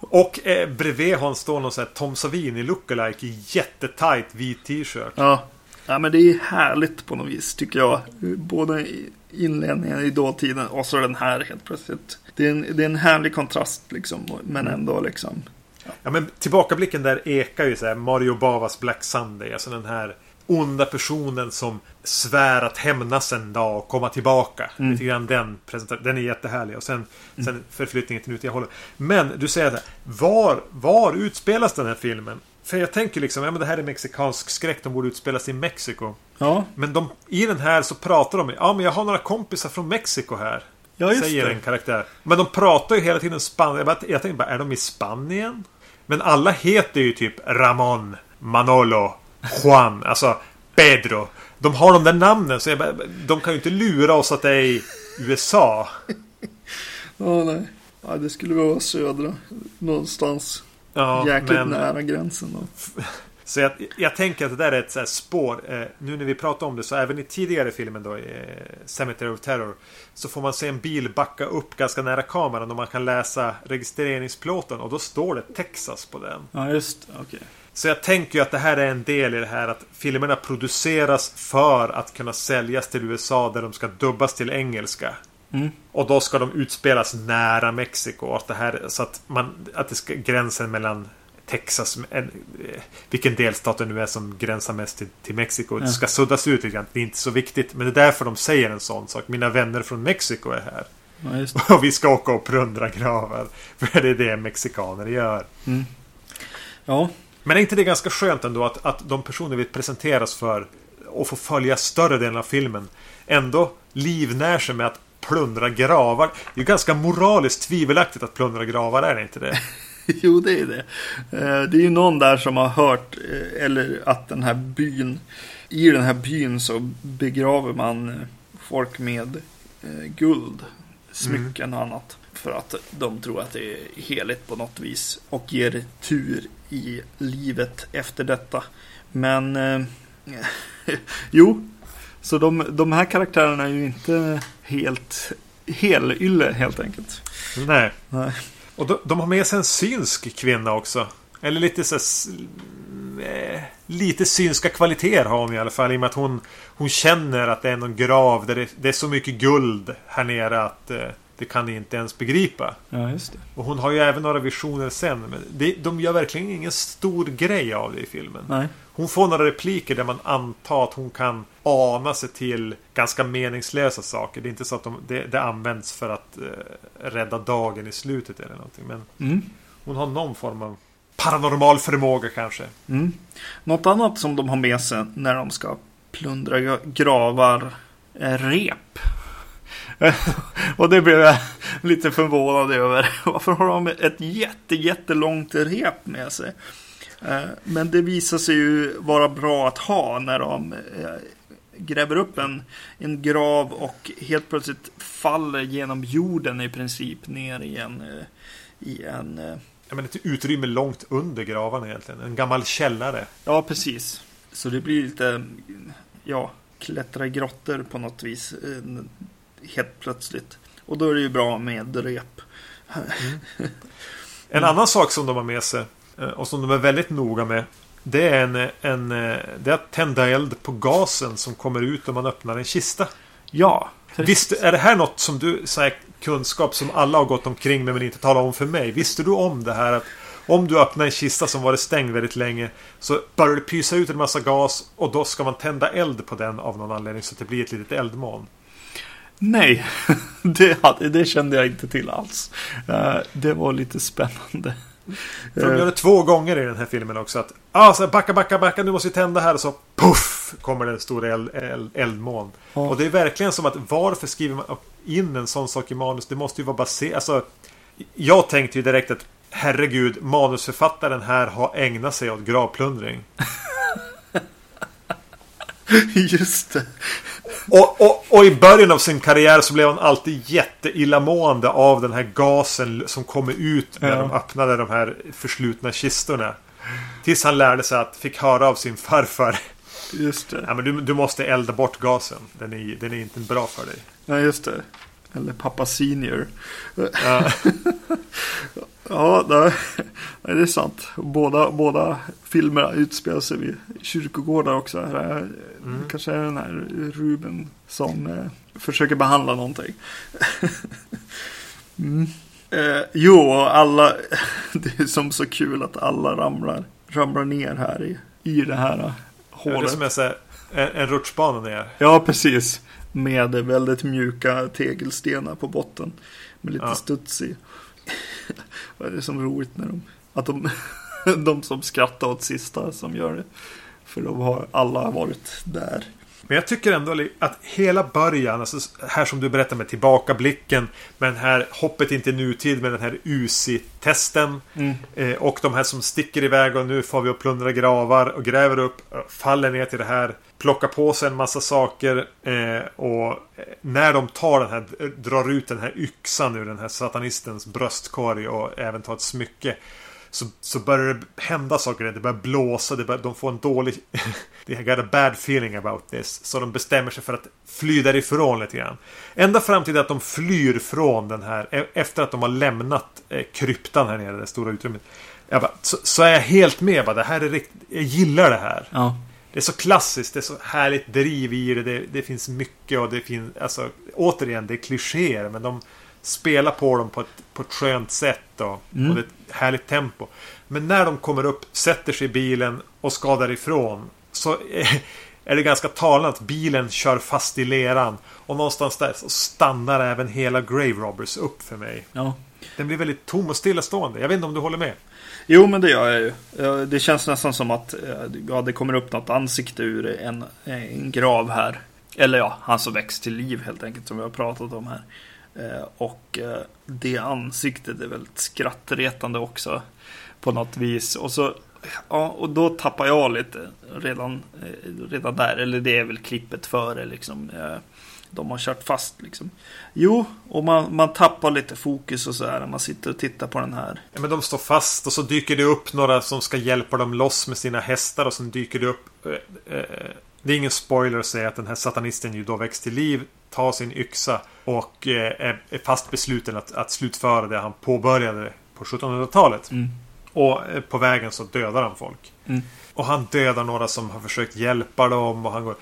Och eh, bredvid honom står någon sån här Tom Savini lookalike i jättetajt vit t-shirt. Ja. Ja, men det är härligt på något vis tycker jag. Både inledningen i dåtiden och så den här helt plötsligt. Det är en, det är en härlig kontrast liksom. Men ändå liksom. Ja, men tillbakablicken där ekar ju så här Mario Bavas Black Sunday. Alltså den här onda personen som svär att hämnas en dag och komma tillbaka. Mm. Lite grann den presentationen. Den är jättehärlig. Och sen, sen förflyttningen till nutida hållet. Men du säger det. Var, var utspelas den här filmen? För jag tänker liksom, ja men det här är mexikansk skräck. De borde utspelas i Mexiko. Ja, Men de, i den här så pratar de Ja men jag har några kompisar från Mexiko här. ja just säger det. en karaktär. Men de pratar ju hela tiden Spanien. Jag, jag tänkte bara, är de i Spanien? Men alla heter ju typ Ramon, Manolo, Juan, alltså Pedro. De har de där namnen så jag bara, de kan ju inte lura oss att det är i USA. Ja, nej. Ja, det skulle vara södra. Någonstans. Ja, Jäkligt men, nära gränsen då. Så jag, jag tänker att det där är ett så här spår. Eh, nu när vi pratar om det så även i tidigare filmen då, eh, Cemetery of Terror. Så får man se en bil backa upp ganska nära kameran och man kan läsa registreringsplåten och då står det Texas på den. Ja, just. Okej. Så jag tänker ju att det här är en del i det här att filmerna produceras för att kunna säljas till USA där de ska dubbas till engelska. Mm. Och då ska de utspelas nära Mexiko. Att det här, så att, man, att det ska, gränsen mellan Texas, eh, vilken delstat det nu är som gränsar mest till, till Mexiko, Ja. ska suddas ut lite grann. Det är inte så viktigt. Men det är därför de säger en sån sak. Mina vänner från Mexiko är här. Ja. Och vi ska åka och plundra gravar. För det är det mexikaner gör. Mm. Ja, Men är inte det ganska skönt ändå att, att de personer vi presenteras för och får följa större delen av filmen ändå livnär sig med att plundra gravar. Det är ganska moraliskt tvivelaktigt att plundra gravar, är det inte det? jo det är det. Eh, Det är ju någon där som har hört, eh, eller att den här byn, i den här byn så begraver man eh, folk med guld, smycken och annat. För att de tror att det är heligt på något vis och ger tur i livet efter detta. Men jo, så de, de här karaktärerna är ju inte helt helylle helt enkelt. Nej. Nej. Och de, de har med sig en synsk kvinna också. Eller lite så här, eh, Lite synska kvaliteter har hon i alla fall. I och med att hon, hon känner att det är någon grav där det, det är så mycket guld här nere att eh, det kan ni inte ens begripa. Ja, just det. Och hon har ju även några visioner sen. Men det, de gör verkligen ingen stor grej av det i filmen. Nej. Hon får några repliker där man antar att hon kan ana sig till ganska meningslösa saker. Det är inte så att de, det, det används för att eh, rädda dagen i slutet eller någonting. Men Mm. hon har någon form av paranormal förmåga kanske. Mm. Något annat som de har med sig när de ska plundra gra- gravar är rep. Och det blev jag lite förvånad över. Varför har de ett jätte, jättelångt rep med sig? Eh, Men det visar sig ju vara bra att ha när de eh, gräver upp en, en grav och helt plötsligt faller genom jorden i princip ner i en, eh, i en Jag menar, ett utrymme långt under gravarna egentligen. En gammal källare. Ja, precis. Så det blir lite, ja, klättra i grottor på något vis. Helt plötsligt. Och då är det ju bra med rep. En annan sak som de har med sig eh, och som de är väldigt noga med. Det är, en, en, eh, det är att tända eld på gasen som kommer ut om man öppnar en kista. Ja, Visst är det här något som du, så här, kunskap som alla har gått omkring med men inte talat om för mig. Visste du om det här att om du öppnar en kista som varit stängd väldigt länge så börjar det pysa ut en massa gas och då ska man tända eld på den av någon anledning så att det blir ett litet eldmoln. Nej, det, hade, det kände jag inte till alls. Uh, det var lite spännande. För de gör det två gånger i den här filmen också. Att ah, så backa, backa, backa, nu måste vi tända här. Och så puff kommer det en stor eld, eld, eldmån. Ja. Och det är verkligen som att varför skriver man in en sån sak i manus? Det måste ju vara baserat. Alltså, jag tänkte ju direkt att herregud, manusförfattaren här har ägnat sig åt gravplundring. Just det. Och, och, och, i början av sin karriär så blev han alltid jätteillamående av den här gasen som kommer ut när ja. de öppnade de här förslutna kistorna. Tills han lärde sig att, fick höra av sin farfar. Just det. Ja, men du, du måste elda bort gasen. Den är, den är inte bra för dig. Ja, just det. Eller pappa senior. Ja. ja, det är sant. Båda, båda filmerna utspelar sig vid kyrkogårdar också. Mm. Kanske är den här Ruben som eh, försöker behandla någonting. mm. eh, jo, alla. Det är som så kul att alla ramlar, ramlar ner här i, i det här hålet. Ja, det är som är så här, en, en rutschbana ner. Ja, precis. Med väldigt mjuka tegelstenar på botten. Med lite ja. studs i. Vad är det som är roligt när de... Att de, de som skrattar åt sista som gör det. För de har alla varit där. Men jag tycker ändå att hela början, alltså här som du berättar med tillbakablicken, med den här hoppet in till nutid med den här USI-testen. Mm. Eh, och de här som sticker iväg och nu får vi och plundra gravar och gräver upp, faller ner till det här plockar på sig en massa saker eh, och eh, när de tar den här, eh, drar ut den här yxan ur den här satanistens bröstkorg och även tar ett smycke så, så börjar det hända saker. Det börjar blåsa. Det börjar, de får en dålig... They got a bad feeling about this. Så de bestämmer sig för att fly därifrån lite grann. Ända fram till att de flyr från den här. E, efter att de har lämnat eh, kryptan här nere. Det stora utrymmet. Jag bara, så, så, är jag helt med. Bara, det här är riktigt, jag gillar det här. Ja. Det är så klassiskt, det är så härligt driv i det. Det, det finns mycket och det finns, alltså återigen, det är klichéer. Men de spelar på dem på ett, på ett skönt sätt och, mm. och det är ett härligt tempo. Men när de kommer upp, sätter sig i bilen och ska därifrån. Så är det ganska talande att bilen kör fast i leran. Och någonstans där så stannar även hela Grave Robbers upp för mig. Ja. Den blir väldigt tom och stillastående. Jag vet inte om du håller med? Jo, men det gör jag ju. Det känns nästan som att eh, ja, det kommer upp något ansikte ur en, en grav här. Eller ja, han som väcks till liv helt enkelt som vi har pratat om här. Eh, och eh, det ansiktet är väldigt skrattretande också. På något vis. Och så Ja, och då tappar jag lite redan, redan där. Eller det är väl klippet före liksom de har kört fast liksom. Jo, och man, man tappar lite fokus och så här när man sitter och tittar på den här. Ja, men de står fast och så dyker det upp några som ska hjälpa dem loss med sina hästar och sen dyker det upp. Eh, eh, det är ingen spoiler att säga att den här satanisten ju då väcks till liv, tar sin yxa och eh, är, fast besluten att, att slutföra det han påbörjade på 1700-talet. Mm. Och eh, på vägen så dödar han folk. Mm. Och han dödar några som har försökt hjälpa dem. Och han går...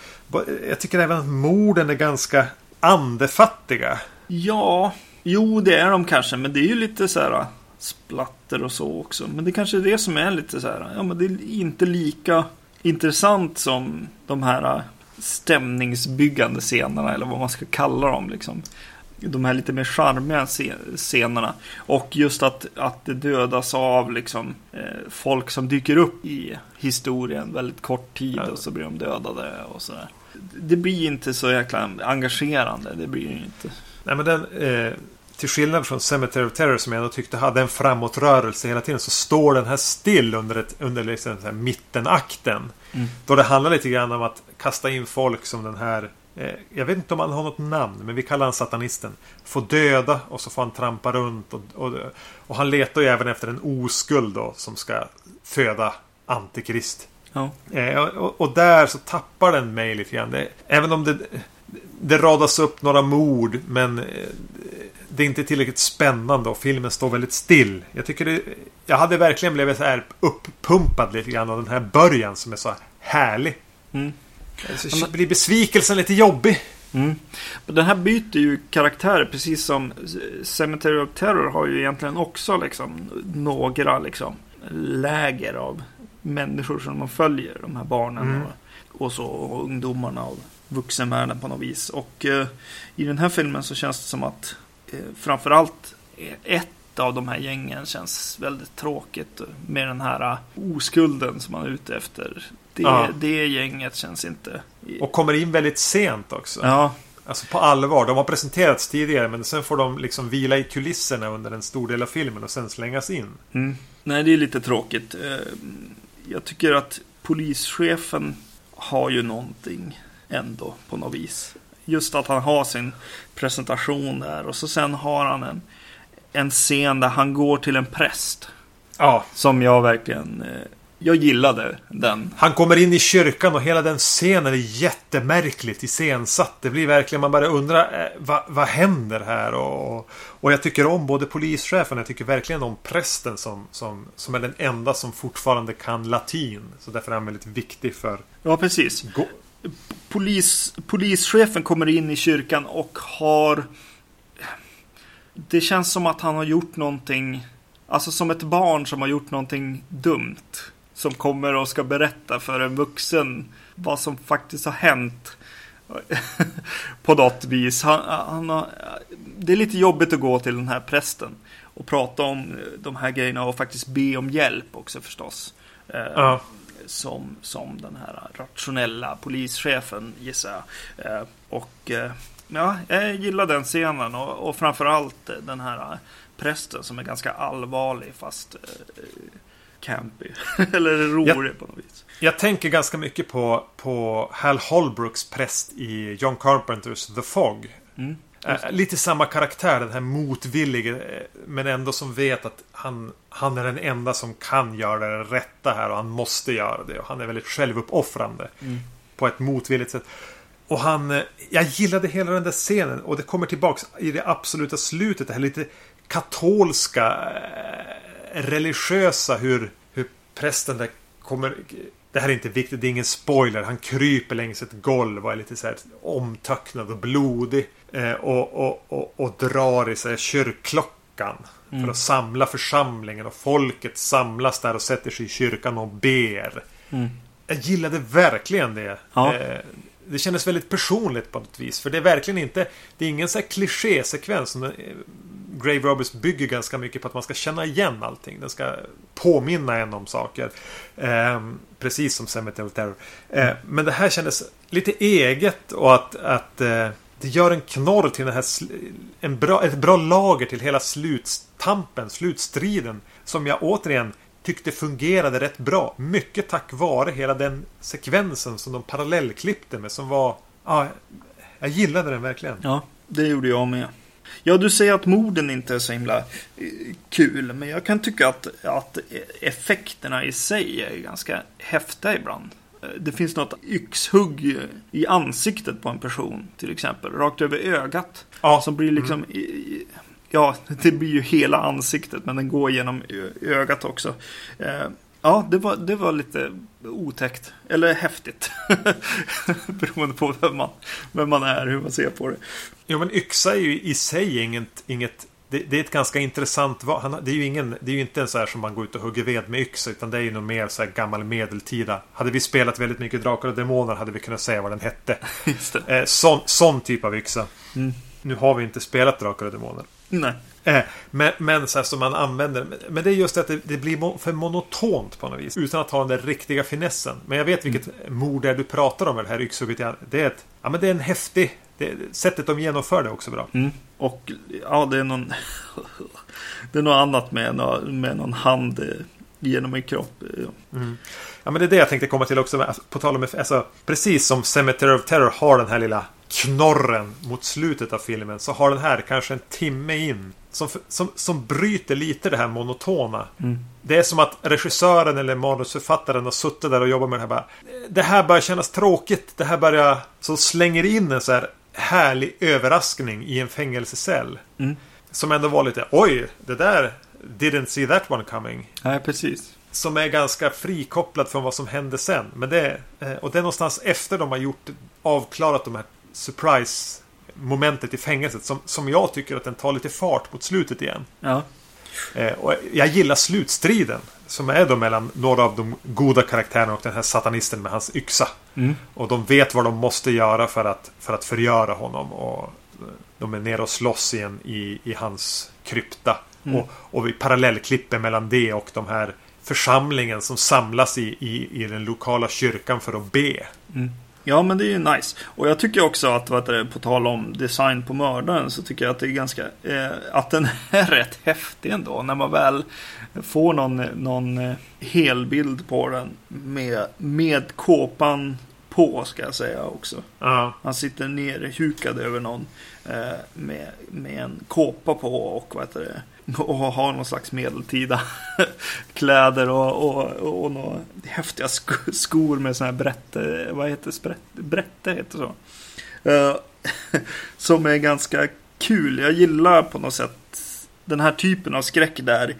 Jag tycker även att morden är ganska andefattiga. Ja, jo det är de kanske. Men det är ju lite så här äh, splatter och så också. Men det kanske är det som är lite så här. Äh, ja, men det är inte lika intressant som de här äh, stämningsbyggande scenerna. Eller vad man ska kalla dem liksom de här lite mer charmiga scenerna. Och just att, att det dödas av liksom, eh, folk som dyker upp i historien väldigt kort tid och så blir de dödade och sådär. Det blir inte så jäkla engagerande, det blir ju inte. Nej men den, eh, till skillnad från Cemetery of Terror som jag ändå tyckte hade en framåtrörelse hela tiden så står den här still under, ett, under liksom mittenakten. Mm. Då det handlar lite grann om att kasta in folk som den här jag vet inte om han har något namn, men vi kallar han satanisten. Får döda och så får han trampa runt. Och, och, och han letar ju även efter en oskuld då, som ska föda Antikrist. Ja. Eh, och, och, där så tappar den mig lite grann. Det, även om det, det radas upp några mord, men eh, det är inte tillräckligt spännande och filmen står väldigt still. Jag tycker det, Jag hade verkligen blivit så här uppumpad lite grann av den här början som är så härlig. Mm. Så blir besvikelsen lite jobbig. Mm. Den här byter ju karaktär precis som Cemetery of Terror har ju egentligen också liksom några liksom läger av människor som man följer. De här barnen Mm. och, och så och ungdomarna och vuxenvärlden på något vis. Och eh, i den här filmen så känns det som att eh, framförallt ett av de här gängen känns väldigt tråkigt. Med den här eh, oskulden som man är ute efter. Det, Ja. det gänget känns inte... Och kommer in väldigt sent också. Ja, Alltså på allvar. De har presenterats tidigare men sen får de liksom vila i kulisserna under en stor del av filmen och sen slängas in. Mm. Nej, det är lite tråkigt. Eh, Jag tycker att polischefen har ju någonting ändå på något vis. Just att han har sin presentation där och så sen har han en, en scen där han går till en präst. Ja. Som jag verkligen... eh, Jag gillade den. Han kommer in i kyrkan och hela den scenen är jättemärkligt iscensatt. Det blir verkligen, man bara undrar eh, vad, vad händer här? Och, och jag tycker om både polischefen och jag tycker verkligen om prästen som, som, som är den enda som fortfarande kan latin. Så därför är han väldigt viktig för... Ja, precis. Polis, polischefen kommer in i kyrkan och har... Det känns som att han har gjort någonting... Alltså som ett barn som har gjort någonting dumt. Som kommer och ska berätta för en vuxen vad som faktiskt har hänt. På något vis. Han, han har, det är lite jobbigt att gå till den här prästen. Och prata om de här grejerna och faktiskt be om hjälp också förstås. Eh, Ja. som, som den här rationella polischefen gissar jag. Eh, och eh, ja, jag gillar den scenen och, och framförallt den här eh, prästen som är ganska allvarlig fast eh, campy. Eller rolig på något vis. Jag tänker ganska mycket på, på Hal Holbrooks präst i John Carpenters The Fog. Mm. Eh, lite samma karaktär, den här motvillige eh, men ändå som vet att han, han är den enda som kan göra det rätta här och han måste göra det. Och han är väldigt självuppoffrande Mm. på ett motvilligt sätt. Och han, eh, jag gillade hela den där scenen och det kommer tillbaks i det absoluta slutet. Det här lite katolska, eh, religiösa hur, hur prästen där kommer det här är inte viktigt, det är ingen spoiler. Han kryper längs ett golv och är lite så här omtöcknad och blodig. Eh, och, och, och, och drar i sig kyrkklockan. För att samla församlingen och folket samlas där och sätter sig i kyrkan och ber. Mm. Jag gillade verkligen det. Ja. Det kändes väldigt personligt på något vis. För det är verkligen inte... Det är ingen så här klichésekvens. som, eh, Grave Robbers bygger ganska mycket på att man ska känna igen allting. Den ska påminna en om saker. Eh, precis som Cemetery of Terror. Eh, men det här kändes lite eget och att, att eh, det gör en knorr till den här... En bra, ett bra lager till hela slutstampen, slutstriden. Som jag återigen tyckte fungerade rätt bra. Mycket tack vare hela den sekvensen som de parallellklippte med som var... Ja, jag gillade den verkligen. Ja, det gjorde jag med. Ja, du säger att morden inte är så himla eh, kul, men jag kan tycka att, att effekterna i sig är ganska häftiga ibland. Eh, Det finns något yxhugg i ansiktet på en person, till exempel, rakt över ögat. Ja, Som blir liksom... i- Ja, det blir ju hela ansiktet, men den går genom ögat också. Eh, Ja, det var, det var lite otäckt. Eller häftigt. Beroende på vem man, vem man är, hur man ser på det. Jo, men yxa är ju i sig inget... inget det, det är ett ganska intressant han, det, är ju ingen, det är ju inte en så här som man går ut och hugger ved med yxa. Utan det är ju nog mer så här gammal medeltida. Hade vi spelat väldigt mycket Drakar och Demoner hade vi kunnat säga vad den hette. Just det. Eh, sån, sån typ av yxa. Mm. Nu har vi inte spelat Drakar och Demoner. Nej. Eh, men, men så här som man använder. Men- det är just att det, det blir för monotont på något vis. Utan att ha den där riktiga finessen. Men jag vet vilket mord det är du pratar om det här yxhugget. Det är, ett, ja, men det är en häftig... Det, sättet de genomför det är också bra. Mm. Och ja, det är någon... det är något annat med, med någon hand eh, genom en kropp. eh, Ja, men det är det jag tänkte komma till också. Alltså, På tal om... Alltså, precis som Cemetery of Terror har den här lilla knorren mot slutet av filmen. Så har den här kanske en timme in. Som, som, som bryter lite det här monotona. Mm. Det är som att regissören eller manusförfattaren har suttit där och jobbat med det här bara. Det här börjar kännas tråkigt. Det här börjar... Så slänger in en så här härlig överraskning i en fängelsecell. Mm. Som ändå var lite oj, det där didn't see that one coming. Nej, precis. Som är ganska frikopplad från vad som hände sen. Men det eh, och det är någonstans efter de har gjort avklarat de här surprise momentet i fängelset som, som jag tycker att den tar lite fart mot slutet igen. Ja. Eh, och jag gillar slutstriden. som är då mellan några av de goda karaktärerna och den här satanisten med hans yxa. Mm. Och de vet vad de måste göra för att, för att förgöra honom. Och de är nere och slåss igen i, i hans krypta. Mm. Och, och vi parallellklipper mellan det och de här församlingen som samlas i, i, i den lokala kyrkan för att be. Ja, men det är ju nice. Och jag tycker också att, vad heter det, på tal om design på mördaren, så tycker jag att det är ganska, eh, att den är rätt häftig ändå. När man väl får någon, någon eh, helbild på den med, med kåpan på, ska jag säga också. Ja. Han sitter nerhukad över någon eh, med, med en kåpa på och vad heter det, och har någon slags medeltida kläder och, och, och några häftiga sk- skor med sådana här brätte, vad heter sprätt, brätte heter så. Eh, som är ganska kul. Jag gillar på något sätt den här typen av skräck där,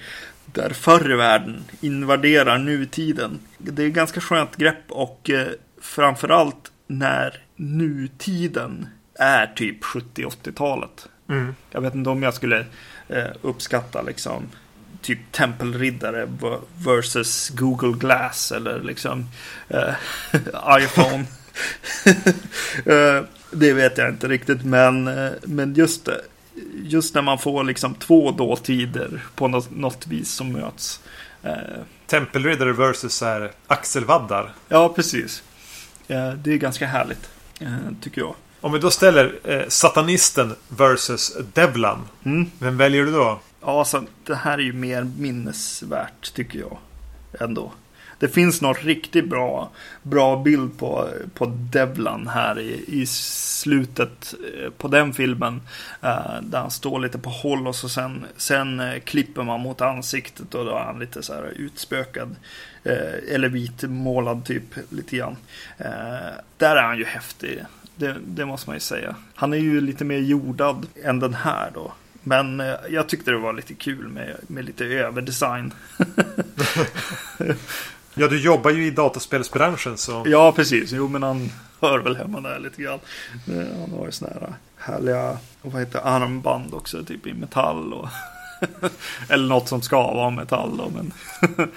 där förr i världen invaderar nutiden. Det är ganska skönt grepp och eh, framförallt när nutiden är typ 70-80-talet. Mm. Jag vet inte om jag skulle uppskatta liksom typ tempelriddare versus Google Glass eller liksom eh, iPhone. eh, det vet jag inte riktigt men, eh, men just. Just när man får liksom två dåtider på något, något vis som möts. Eh, Tempelriddare versus här axelvaddar. ja, precis. Eh, det är ganska härligt, eh, tycker jag. Om vi då ställer eh, satanisten versus Devlan. Mm. Vem väljer du då? Ja, så det här är ju mer minnesvärt tycker jag. Ändå. Det finns något riktigt bra, bra bild på, på Devlan här i, i slutet eh, på den filmen. Eh, där han står lite på håll och så sen, sen eh, klipper man mot ansiktet och då är han lite så här utspökad. Eh, eller vitmålad typ lite grann. Eh, där är han ju häftig. Det, det måste man ju säga. Han är ju lite mer jordad än den här då. Men eh, jag tyckte det var lite kul med, med lite överdesign. Ja, du jobbar ju i dataspelsbranschen så... ja, precis. Jo, men han hör väl hemma där lite grann. Eh, Han har ju såna här härliga, vad heter armband också, typ i metall. Och Eller något som ska vara metall då, men...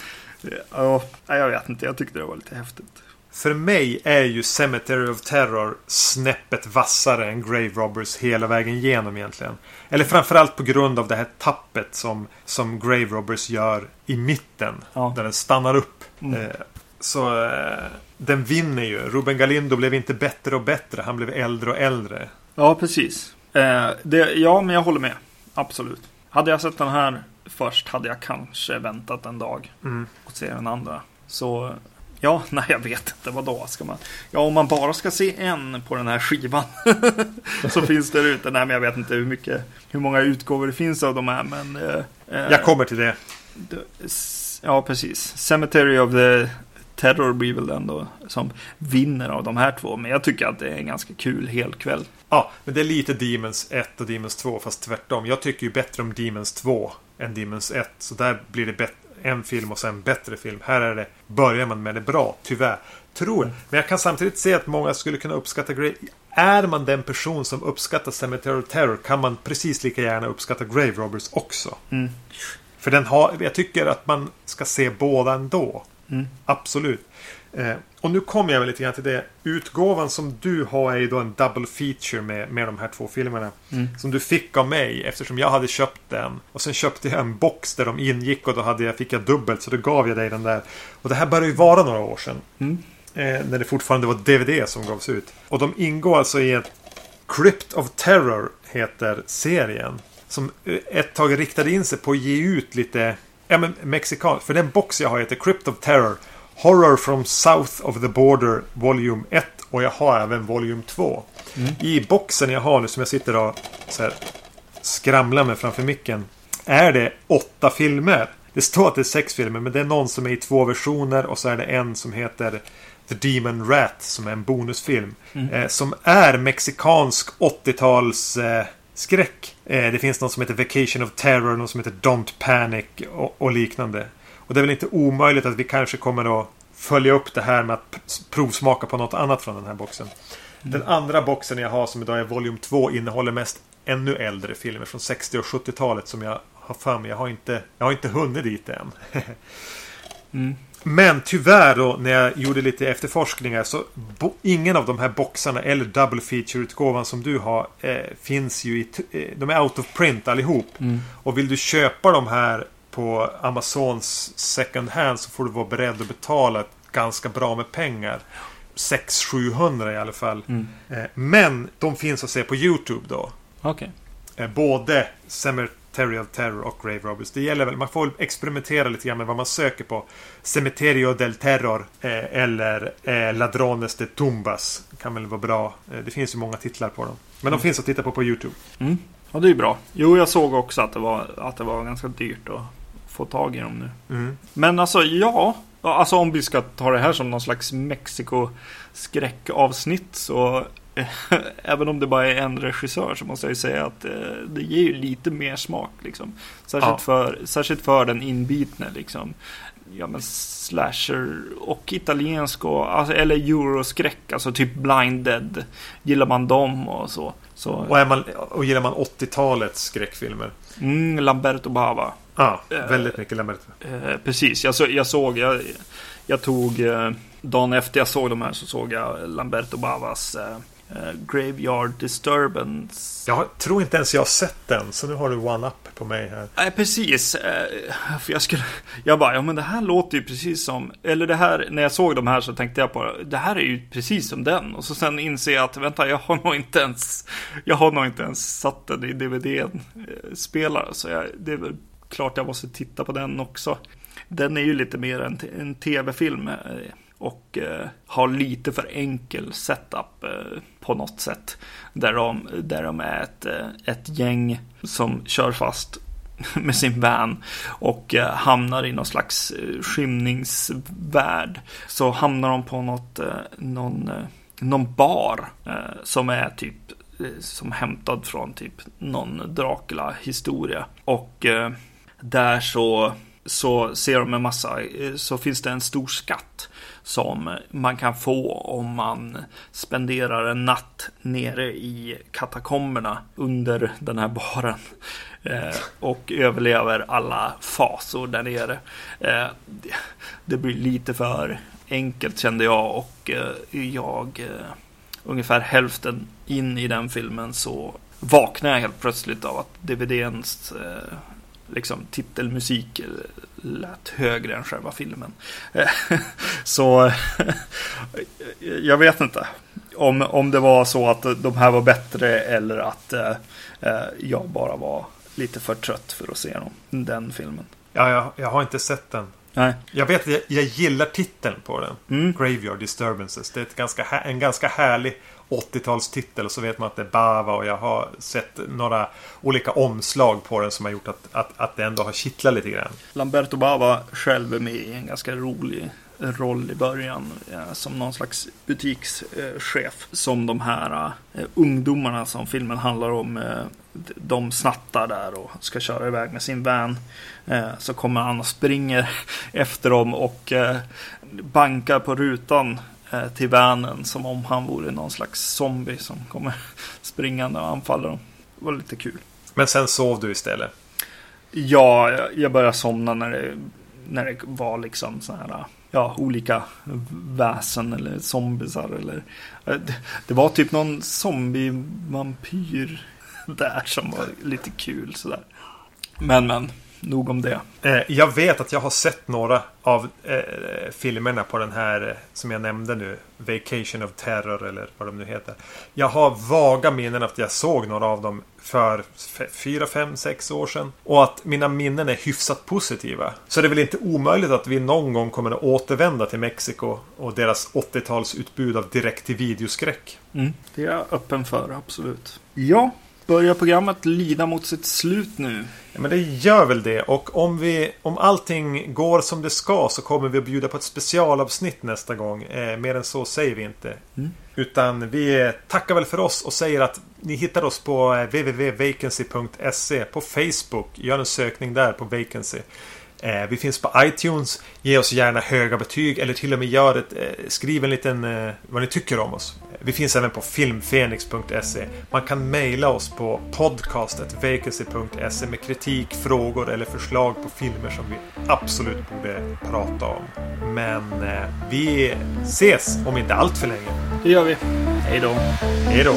ja, jag vet inte, jag tyckte det var lite häftigt. För mig är ju Cemetery of Terror snäppet vassare än Grave Robbers hela vägen igenom egentligen. Eller framförallt på grund av det här tappet som, som Grave Robbers gör i mitten. Ja. Där den stannar upp. Mm. Eh, så eh, den vinner ju. Ruben Galindo blev inte bättre och bättre. Han blev äldre och äldre. Ja, precis. Eh, det, ja, men jag håller med. Absolut. Hade jag sett den här först hade jag kanske väntat en dag Mm. och se den andra. Så ja, nej jag vet inte. Vad då ska man? Ja, om man bara ska se en på den här skivan så finns det ute. Nej, men jag vet inte hur mycket, hur många utgåvor det finns av de här. Men eh, eh, Jag kommer till det. Ja, precis. Cemetery of the Terror blir väl den då som vinner av de här två. Men jag tycker att det är en ganska kul helkväll. Ja, men det är lite Demons 1 och Demons 2 fast tvärtom. Jag tycker ju bättre om Demons 2 än Demons 1. Så där blir det bet- en film och sen bättre film. Här är det, börjar man med det bra, tyvärr. Tror jag. Men jag kan samtidigt se att många skulle kunna uppskatta Grave. Är man den person som uppskattar Cemetery of Terror kan man precis lika gärna uppskatta Grave Robbers också. Mm. För den har, jag tycker att man ska se båda ändå. Mm. Absolut. Eh, och nu kommer jag väl lite grann till det. Utgåvan som du har är ju då en double feature med, med de här två filmerna. Mm. Som du fick av mig eftersom jag hade köpt den. Och sen köpte jag en box där de ingick och då hade jag, fick jag dubbelt. Så då gav jag dig den där. Och det här började ju vara några år sedan. Mm. Eh, när det fortfarande var DVD som gavs ut. Och de ingår alltså i ett Crypt of Terror heter serien. Som eh, ett tag riktade in sig på att ge ut lite Ja men mexikan. För den box jag har heter Crypt of Terror. Horror from South of the Border Volume 1. Och jag har även Volume 2. I boxen jag har nu som jag sitter och så här, skramlar med framför micken. Är det åtta filmer. Det står att det är sex filmer men det är någon som är i två versioner och så är det en som heter The Demon Rat som är en bonusfilm. Eh, som är mexikansk 80-tals eh, skräck. Eh, det finns någon som heter Vacation of Terror, någon som heter Don't Panic och, och liknande. Och det är väl inte omöjligt att vi kanske kommer att följa upp det här med att provsmaka på något annat från den här boxen. Den andra boxen jag har som idag är volym 2 innehåller mest ännu äldre filmer från 60 och 70-talet som jag har för mig. Jag har inte, jag har inte hunnit dit än. Mm. Men tyvärr då när jag gjorde lite efterforskningar så ingen av de här boxarna eller double feature-utgåvan som du har eh, finns ju i... Eh, de är out of print allihop. Mm. Och vill du köpa de här på Amazons second hand så får du vara beredd att betala ganska bra med pengar. 600-700 i alla fall. Mm. Eh, men de finns att se på YouTube då. Okej. Eh, både Cemetery of Terror och Grave Robbers. Det gäller väl, man får experimentera lite grann med vad man söker på. Cemeterio del Terror eh, eller Ladrones de Tumbas. Kan väl vara bra. Det finns ju många titlar på dem. Men de finns att titta på på YouTube. Mm. Ja, det är ju bra. Jo, jag såg också att det var, att det var ganska dyrt att få tag i dem nu. Mm. Men alltså, ja. Alltså om vi ska ta det här som någon slags Mexiko-skräckavsnitt så Även om det bara är en regissör så måste jag ju säga att eh, det ger ju lite mer smak liksom. Särskilt, Ja. för, särskilt för den inbitne liksom. Ja men slasher och italiensk och, alltså, eller euroskräck, alltså typ Blind Dead. Gillar man dem och så. Så Och, är man, och gillar man 80-talets skräckfilmer. mm, Lamberto Bava. Ja, Eh, väldigt mycket Lambert. Eh, precis, jag, så, jag såg, jag, jag tog, eh, dagen efter jag såg de här så såg jag Lamberto Bavas eh, Graveyard Disturbance. Jag tror inte ens jag har sett den, så nu har du one-up på mig här. Nej, precis. Eh, för jag skulle, jag bara, ja men det här låter ju precis som, eller det här, när jag såg de här så tänkte jag på, det här är ju precis som den. Och så sen inser jag att, vänta, jag har nog inte ens, jag har nog inte ens satt den i DVD-spelare. Så jag, det är väl klart jag måste titta på den också. Den är ju lite mer en, en tv-film. Och eh, har lite för enkel setup eh, på något sätt. Där de, där de är ett, eh, ett gäng som kör fast med sin van och eh, hamnar i någon slags eh, skymningsvärld. Så hamnar de på något, eh, någon, eh, någon bar eh, som är typ eh, som hämtad från typ någon Dracula-historia. Och eh, där så, så ser de en massa, eh, så finns det en stor skatt som man kan få om man spenderar en natt nere i katakomberna under den här baren. Eh, och överlever alla fasor där nere. Eh, det, blir lite för enkelt kände jag och eh, jag eh, ungefär hälften in i den filmen så vaknar jag helt plötsligt av att DVDns eh, liksom, titelmusik lät högre än själva filmen. Så jag vet inte om, om det var så att de här var bättre eller att eh, jag bara var lite för trött för att se dem, den filmen. Ja, jag, jag har inte sett den. Nej. Jag vet att jag, jag gillar titeln på den. Mm. Graveyard Disturbances. Det är ett ganska, en ganska härlig 80-talstitel. Och så vet man att det är Bava. Och jag har sett några olika omslag på den som har gjort att, att, att det ändå har kittlat lite grann. Lamberto Bava själv är med i en ganska rolig roll i början eh, som någon slags butikschef. Eh, som de här eh, ungdomarna som filmen handlar om. De snattar där och ska köra iväg med sin van. Så kommer han och springer efter dem och bankar på rutan till vanen som om han vore någon slags zombie som kommer springande och anfaller dem. Det var lite kul. Men sen sov du istället. Ja, jag- jag började somna när det, när det var liksom så här, ja, olika väsen eller zombisar eller eh, det, det var typ någon zombie-vampyr där som var lite kul sådär. Men, men, nog om det. Eh, jag vet att jag har sett några av eh, filmerna på den här eh, som jag nämnde nu. Vacation of Terror eller vad de nu heter. Jag har vaga minnen att jag såg några av dem för fyra, fem, sex år sedan. Och att mina minnen är hyfsat positiva. Så det är väl inte omöjligt att vi någon gång kommer att återvända till Mexiko och deras 80-talsutbud av direkt till videoskräck. Mm. Det är jag öppen för, absolut. Ja, börjar programmet lida mot sitt slut nu? Ja, men det gör väl det. Och om, vi, om allting går som det ska så kommer vi att bjuda på ett specialavsnitt nästa gång. Eh, mer än så säger vi inte. Mm. Utan vi tackar väl för oss och säger att ni hittar oss på eh, www.vacancy.se på Facebook. Gör en sökning där på Vacancy. Eh, vi finns på iTunes. Ge oss gärna höga betyg eller till och med gör ett, eh, skriv en liten eh, vad ni tycker om oss. Vi finns även på filmfenix.se. Man kan mejla oss på podcastetvacancy.se med kritik, frågor eller förslag på filmer som vi absolut borde prata om. Men eh, vi ses om inte allt för länge. Det gör vi. Hej då. Hej då.